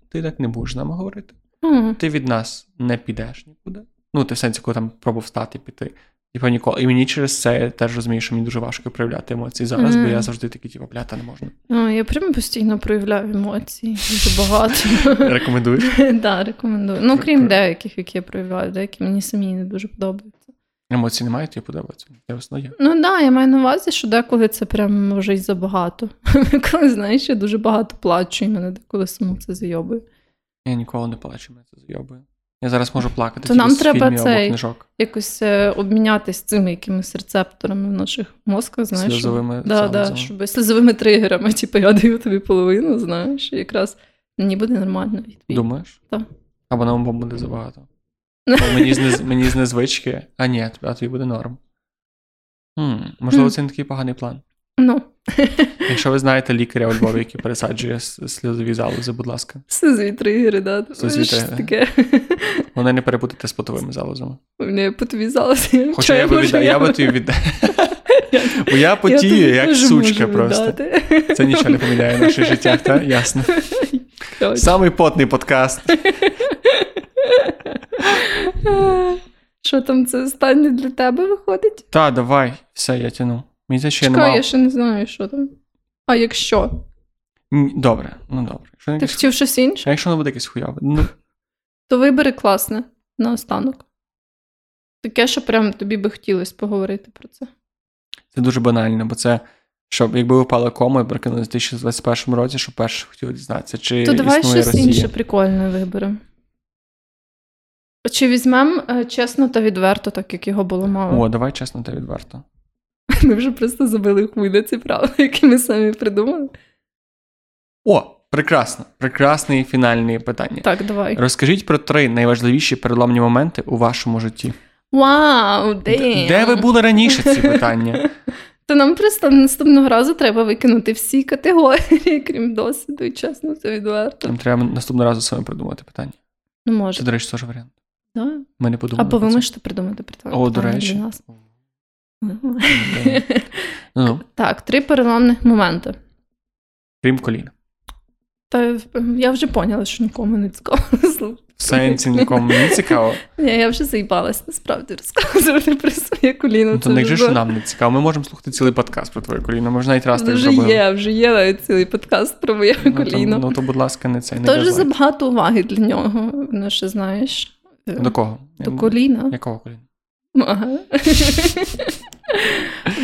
ти так не будеш з нами говорити. М. Ти від нас не підеш нікуди. Ну, ти в сенсі, коли там пробував встати і піти. Типу, ніколи. І мені через це я теж розумію, що мені дуже важко проявляти емоції зараз, бо я завжди такий, типу, бля, та не можна. О, я прям постійно проявляю емоції дуже багато. Рекомендуєш? Так, рекомендую. Ну, крім деяких, які я проявляю, деякі мені самі не дуже подобаються. Емоцій немає, тобі подобається. Є. Ну так, я маю на увазі, що деколи це прям може й забагато. Коли знаєш, я дуже багато плачу, і мене деколи саму це зайобує. Я ніколи не плачу, мене це зайобує. Я зараз можу плакати То нам треба цей- книжок. Якось е, обмінятись цими якимись рецепторами в наших мозках, знаєш. Сльозовими да, да, щоб сльозовими тригерами. Типу, я даю тобі половину, знаєш, і якраз мені буде нормально відповідь. Думаєш? Так. Або нам буде забагато. Мені з, мені з незвички, а ні, а тобі буде норм. Хм, можливо, це не такий поганий план. Ну, Якщо ви знаєте лікаря у Львові, який пересаджує сльозові залози, будь ласка. сльозові тригери, да. Сльозові тригери. таке? Вони не перепутайте з потовими залозами. Мені потвізалося. Хоча я би віддав, я би тобі віддав. Бо я потію, як сучка просто. Це нічого не поміняє в наших життях, так? Ясно. Самий потний подкаст. Що там, це останнє для тебе виходить? Та, давай, все, я тяну. Мені здається, що я не Чекай, я ще не знаю, що там. А якщо? Добре, ну добре. Якщо, Ти якесь- хотів щось інше? А якщо воно буде якесь хуяве? Ну, То вибери класне наостанок. Таке, що прям тобі би хотілося поговорити про це. це дуже банально, бо це, щоб якби ви впали кому і прокинули в 2021 році, що перше хотів дізнатися, чи То давай існує щось Росія. інше прикольне виберемо. Чи візьмемо е, чесно та відверто, так як його було мало? О, давай чесно та відверто. Ми вже просто забили хуй на ці правила, які ми самі придумали. О, прекрасно. Прекрасне фінальне питання. Так, давай. Розкажіть про три найважливіші переломні моменти у вашому житті. Вау, Д- де? Де ви були раніше ці питання? То нам просто наступного разу треба викинути всі категорії, крім досвіду, і чесно, це відверто. Нам треба наступного разу саме придумати питання. Ну, Це, до речі, теж варіант. Да. Ми не подумали. Або ви можете придумати питання. О, до речі. Ну, Так, три переломних моменти. крім коліна. Та я вже поняла, що нікому не цікаво. В сенсі нікому не цікаво. Ні, я вже заїбалась насправді розказувати про своє коліно. Ну, то не вже що нам не цікаво. Ми можемо слухати цілий подкаст про твоє коліно. Ж навіть раз так вже зробили. є, вже є навіть цілий подкаст про моє Ну, то, коліно. ну то, будь ласка, не цей не Тож забагато уваги для нього. Ну, що знаєш. е, До кого? До коліна. Якого коліна? Ага.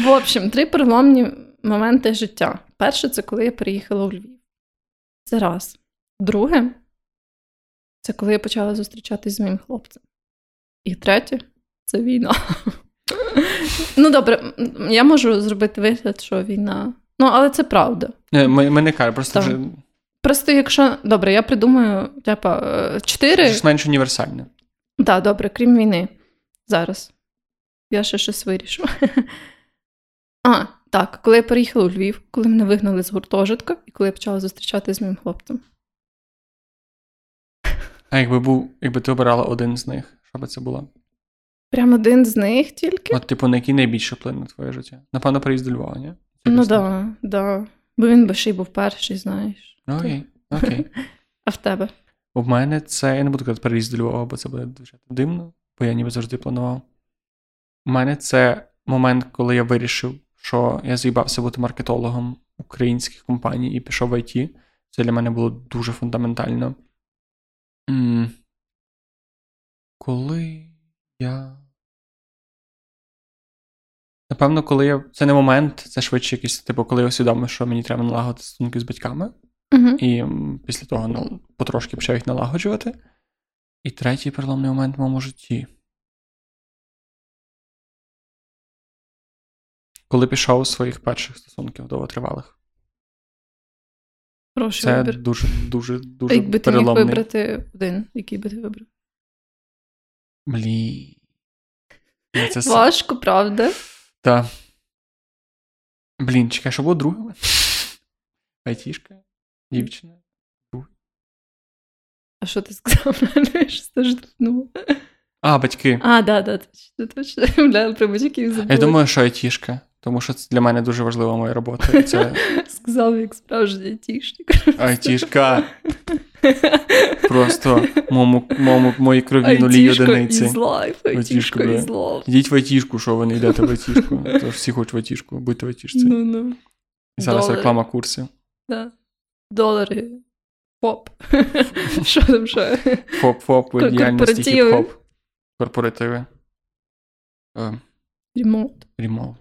В общем, три переломні моменти життя. Перше, це коли я переїхала у Львів. Це раз. Друге, це коли я почала зустрічатись з моїм хлопцем. І третє це війна. Ну, добре, я можу зробити вигляд, що війна. Ну, але це правда. Е, Ми, ми не кажемо, просто вже Просто якщо. Добре, я придумаю, типа, е, чотири. щось менш універсальне. Так, добре, крім війни. Зараз. Я ще щось вирішу. А, так, коли я переїхала у Львів, коли мене вигнали з гуртожитка, і коли я почала зустрічатися з моїм хлопцем. А якби був, якби ти обирала один з них, що би це було? Прям один з них тільки. От, типу, на який найбільше вплине на твоє життя? Напевно, приїзд до Львова, ні? Чи ну так? да, да. Бо він би ще й був перший, знаєш. Окей, окей. А в тебе? У мене це, я не буду казати переїзд до Львова, бо це буде дуже дивно, бо я ніби завжди планував. У мене це момент, коли я вирішив, що я з'їбався бути маркетологом українських компаній і пішов в IT. Це для мене було дуже фундаментально. Коли я. Напевно, коли я. Це не момент, це швидше якийсь, типу, коли я усвідомив, що мені треба налагодити стосунки з батьками. Угу. І після того нал- потрошки почав їх налагоджувати. І третій переломний момент в моєму житті. Коли пішов з своїх перших стосунків довготривалих. Хороший Це вибір. дуже, дуже, А якби ти міг вибрати один, який би ти вибрав? Блін. Це Важко, правда? Та. Блін, чекай, що було другим? Айтішка? Дівчина? А що ти сказав? Теж. А, батьки. А, да, да, точно, точно. Бля, про батьків забула. Я думаю, що айтішка, тому що це для мене дуже важлива моя робота. Це Сказав, як справжній айтішник. айтішка. Просто моєму, моєму, моїй крові нулі одиниці. is life, айтішка is love. Йдіть в айтішку, що ви не йдете в айтішку. Тож всі хочуть в айтішку, будьте в айтішці. Ну, ну, І зараз долари. реклама курсів. да. Долари. Поп. Що там ще? Фоп-фоп, діяльності корпоративи. хіп-хоп. Корпоративи. Е, Ремонт.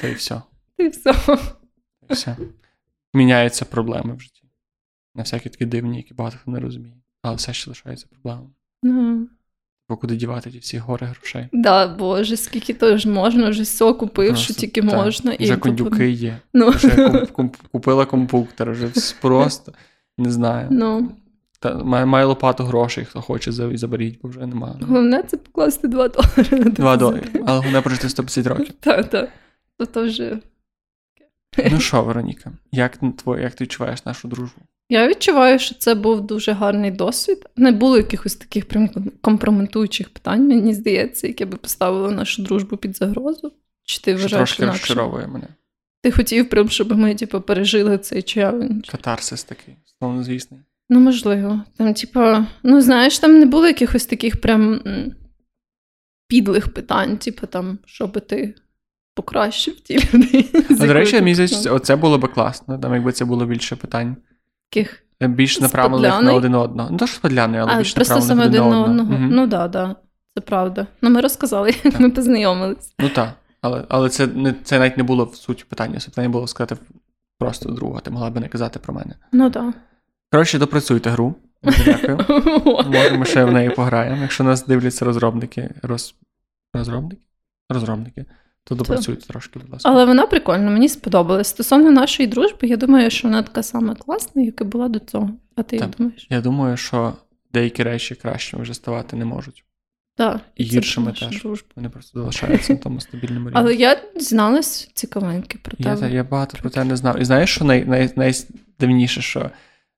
Та й все. І все. Та й все. Міняються проблеми в житті. На всякі такі дивні, які багато хто не розуміє. але все ще лишається проблемою. Ну, Бо куди дівати ті всі гори грошей? да, боже, скільки то ж можна, вже все купив, Просто, що тільки так, можна. Вже і кондюки є. Ну, Вже куп- куп- купила компуктор, вже просто не знаю. ну, Та, має, має лопату грошей, хто хоче, заберіть, бо вже немає. головне це покласти 2 долари. на Два депозит. долари. Але головне прожити 150 років. Так, так. То то вже. Ну що, Вероніка, як, твоє, як ти відчуваєш нашу дружбу? Я відчуваю, що це був дуже гарний досвід. Не було якихось таких прям компрометуючих питань, мені здається, яке би поставило нашу дружбу під загрозу. Чи ти Що вважаєш трошки розчаровує мене. Ти хотів прям, щоб ми типу, пережили цей челендж. Катарсис такий, словно звісний. Ну, можливо. Там, типу, ну знаєш, там не було якихось таких прям підлих питань, типу там, що би ти покращив ті А, до речі, здається, оце було би класно, там, якби це було більше питань. Таких. Е, Більш направлених на один одного. Ну, то ж сподляний, але А, більш просто саме направлених один один на одного. одного. Мгм. Ну так, да, да, це правда. Ну, ми розказали, як Так. ми познайомились. Ну так, але, але це, не, це навіть не було в суті питання. Це питання було сказати просто друга, ти могла би не казати про мене. Ну так. Коротше, допрацюйте гру. Дякую. Може, ми ще в неї пограємо. Якщо нас дивляться розробники, роз... розробники? Розробники, то допрацюйте трошки, будь ласка. Але вона прикольна, мені сподобалась. Стосовно нашої дружби, я думаю, що вона така сама класна, як і була до цього. А ти як думаєш? Я думаю, що деякі речі кращими вже ставати не можуть. Так. І гіршими теж. дружба. Вони просто залишаються на тому стабільному рівні. Але я дізналась цікавинки про Я, я багато про те не знав. І знаєш, що най, най, найдивніше, що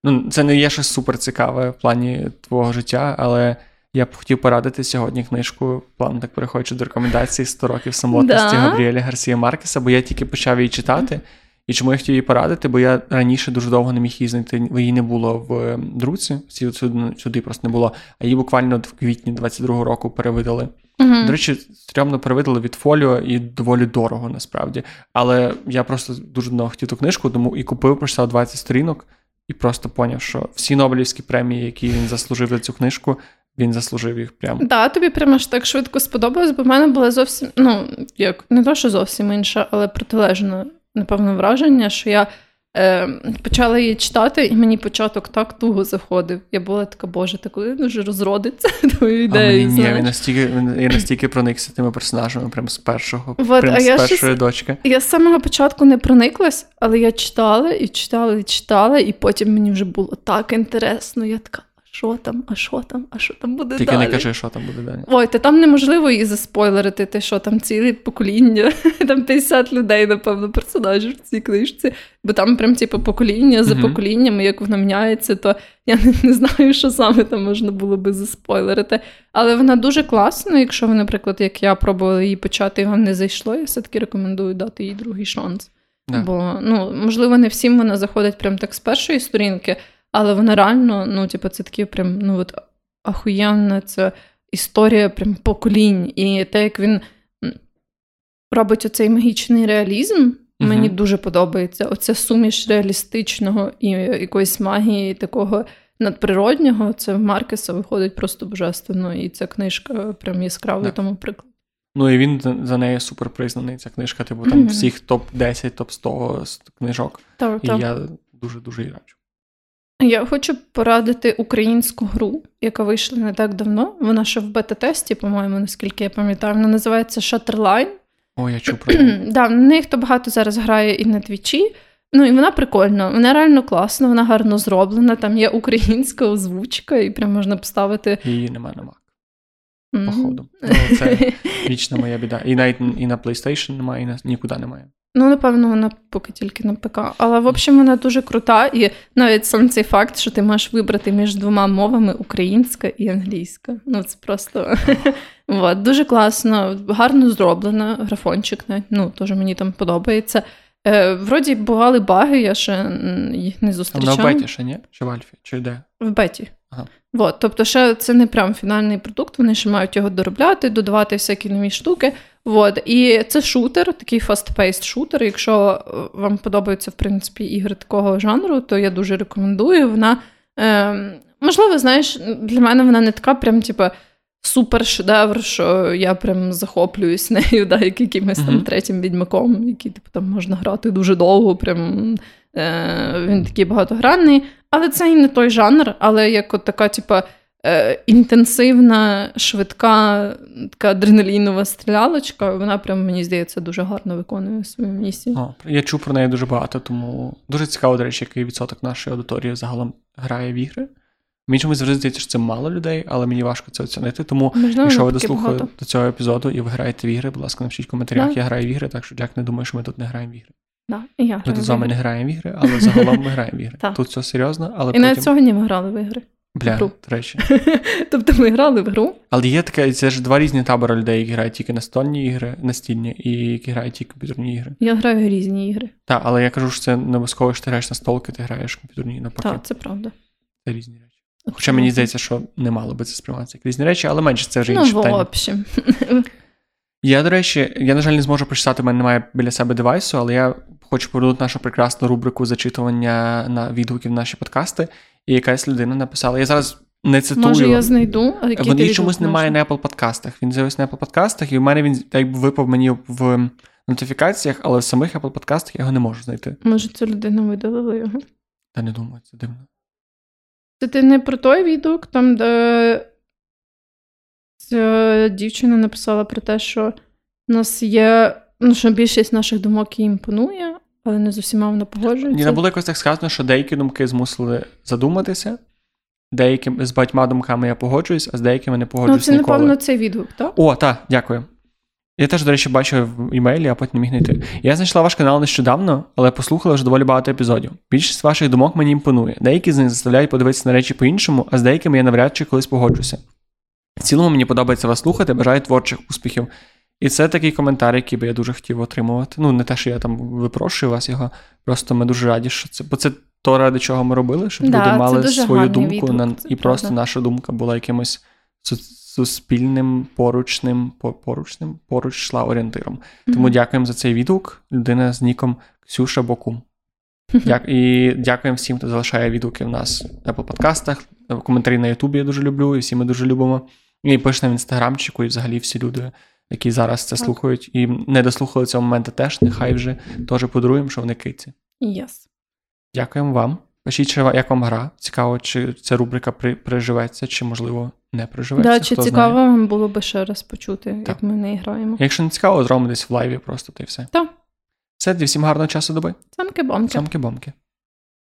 ну, це не є щось супер цікаве в плані твого життя, але я б хотів порадити сьогодні книжку, плавно так переходячи до рекомендацій 100 років самотності Да? Габріеля Гарсія Маркеса, бо я тільки почав її читати. І чому я хотів її порадити? Бо я раніше дуже довго не міг її знайти, її не було в е, друці, сюди, сюди просто не було. А її буквально в квітні 22-го року перевидали. Мгм. До речі, стрьомно перевидали від фоліо і доволі дорого насправді. Але я просто дуже давно хотів ту книжку, тому і купив, прочитав 20 сторінок, і просто поняв, що всі Нобелівські премії, які він заслужив за цю книжку, він заслужив їх прямо. Да, тобі прямо ж так швидко сподобалось, бо в мене була зовсім, ну, як не то, що зовсім інше, але протилежне, напевно, враження, що я е, почала її читати, і мені початок так туго заходив. Я була така, боже, та коли він вже розродиться А ідею. ні, він настільки, я настільки проникся тими персонажами, прямо з першого, Вот, прям а з я першої щось- дочки. Я з самого початку не прониклась, але я читала і читала, і читала, і потім мені вже було так інтересно. Я така, що там, а що там, а що там буде Тільки далі? не кажи, що там буде далі. Ой, та там неможливо її заспойлерити, ти що там ціле покоління, там 50 людей, напевно, персонажів в цій книжці, бо там прям типу покоління за поколіннями, як воно міняється, то я не, не знаю, що саме там можна було би заспойлерити. Але вона дуже класна, якщо ви, наприклад, як я пробувала її почати, і вам не зайшло, я все-таки рекомендую дати їй другий шанс. Да. Бо, ну, можливо, не всім вона заходить прям так з першої сторінки, але вона реально, ну, типу, це такі прям, ну, от ахуєнна це історія прям поколінь. І те, як він робить оцей магічний реалізм, мені дуже подобається. Оця суміш реалістичного і якоїсь магії такого надприроднього, це в Маркеса виходить просто божественно. І ця книжка прям яскравий тому приклад. Ну і він за- неї супер признаний. Ця книжка, типу, там Мгм. всіх топ-10, топ-100 книжок. Так, І так. я дуже-дуже її раджу. Я хочу порадити українську гру, яка вийшла не так давно. Вона ще в бета-тесті, по-моєму, наскільки я пам'ятаю. Вона називається Shutterline. О, я чув про да, на неї хто багато зараз грає і на твічі. Ну і вона прикольна, вона реально класна, вона гарно зроблена. Там є українська озвучка, і прям можна поставити. Її нема на Mac, Мгм. походу. Ну, це вічна моя біда. І навіть і на PlayStation немає, і на нікуди немає. Ну, напевно, вона поки тільки на ПК. Але, в общем, вона дуже крута, і навіть сам цей факт, що ти можеш вибрати між двома мовами українська і англійська. Ну, це просто вот, дуже класно, гарно зроблено, графончик, ну, теж мені там подобається. Е, вроді бували баги, я ще їх не А вона в беті ще, ні? Чи в Альфі? Чи де? В беті. Ага. Вот, тобто, ще це не прям фінальний продукт, вони ще мають його доробляти, додавати всякі нові штуки. Вот. І це шутер, такий fast-paced шутер. Якщо е, вам подобаються, в принципі, ігри такого жанру, то я дуже рекомендую. Вона, е, можливо, знаєш, для мене вона не така, прям, типу, супер шедевр, що я прям захоплююсь нею, да, як якимось там третім відьмаком, який типу, там можна грати дуже довго. Прям, е, він такий багатогранний. Але це і не той жанр, але як от така, типа, е, інтенсивна, швидка, така адреналінова стрілялочка, вона прям, мені здається, дуже гарно виконує свою місію. О, я чув про неї дуже багато, тому дуже цікаво, до речі, який відсоток нашої аудиторії загалом грає в ігри. Мені чомусь завжди здається, що це мало людей, але мені важко це оцінити. Тому, Можливо, якщо ви дослухаєте до цього епізоду і ви граєте в ігри, будь ласка, напишіть в коментарях, Да. я граю в ігри, так що Джек не думає, що ми тут не граємо в ігри. Да, і я Ми тут з вами не граємо в ігри, але загалом ми граємо в ігри. Так. Тут все серйозно, але І навіть сьогодні ми грали в ігри. Бля, до речі. Тобто ми грали в гру. Але є таке, це ж два різні табори людей, які грають тільки настольні ігри, настільні, і які грають тільки комп'ютерні ігри. Я граю в різні ігри. Так, але я кажу, що це не обов'язково, що ти граєш на столки, ти граєш в комп'ютерні навпаки. Так, це правда. Це різні речі. Хоча мені здається, що не мало би це сприйматися як різні речі, але менше це вже Ну, інше в питання. общем. Я, до речі, я, на жаль, не зможу прочитати, в мене немає біля себе девайсу, але я хочу повернути нашу прекрасну рубрику зачитування на відгуків на наші подкасти. І якась людина написала. Я зараз не цитую. Може, я знайду, який Вони чомусь немає на Apple подкастах. Він з'явився на Apple подкастах, і в мене він так випав мені в нотифікаціях, але в самих Apple подкастах я його не можу знайти. Може, ця людина видалила його. Та не думаю, це дивно. Це ти не про той відгук, там, де ця дівчина написала про те, що в нас є, ну, що більшість наших думок їй імпонує, але не з усіма вона погоджується. Ні, не було якось так сказано, що деякі думки змусили задуматися, деякі з багатьма думками я погоджуюсь, а з деякими не ну, це, ніколи. напевно, цей відгук, так? О, так, дякую. Я теж, до речі, бачив в імейлі, а потім не міг знайти. Я знайшла ваш канал нещодавно, але послухала вже доволі багато епізодів. Більшість ваших думок мені імпонує. Деякі з них заставляють подивитися на речі по-іншому, а з деякими я навряд чи колись погоджуся. В цілому мені подобається вас слухати, бажаю творчих успіхів. І це такий коментар, який би я дуже хотів отримувати. Ну, не те, що я там випрошую вас його, просто ми дуже раді, що це. Бо це то, ради чого ми робили, щоб Да, люди мали свою думку на, і просто правда. наша думка була якимось су- суспільним поручним, поручним, поруч йшла орієнтиром. Тому Мгм. дякуємо за цей відгук. Людина з ніком Ксюша Бокум. Дя- і дякуємо всім, хто залишає відгуки в нас в Apple подкастах. Коментарі на Ютубі я дуже люблю, і всі ми дуже любимо. І пише в інстаграмчику, і взагалі всі люди, які зараз це Так. слухають, і не дослухали цього моменту теж, нехай вже теж подаруємо, що вони киці. Yes. Дякуємо вам. Пишіть, чи як вам гра. Цікаво, чи ця рубрика при, приживеться, чи, можливо, не приживеться. Да, чи хто цікаво знає. вам було би ще раз почути, Так. як ми в неї граємо? Якщо не цікаво, зробимо десь в лайві просто, то й все. Так. Все, всім гарного часу доби. Самки-бомки. Самки-бомки.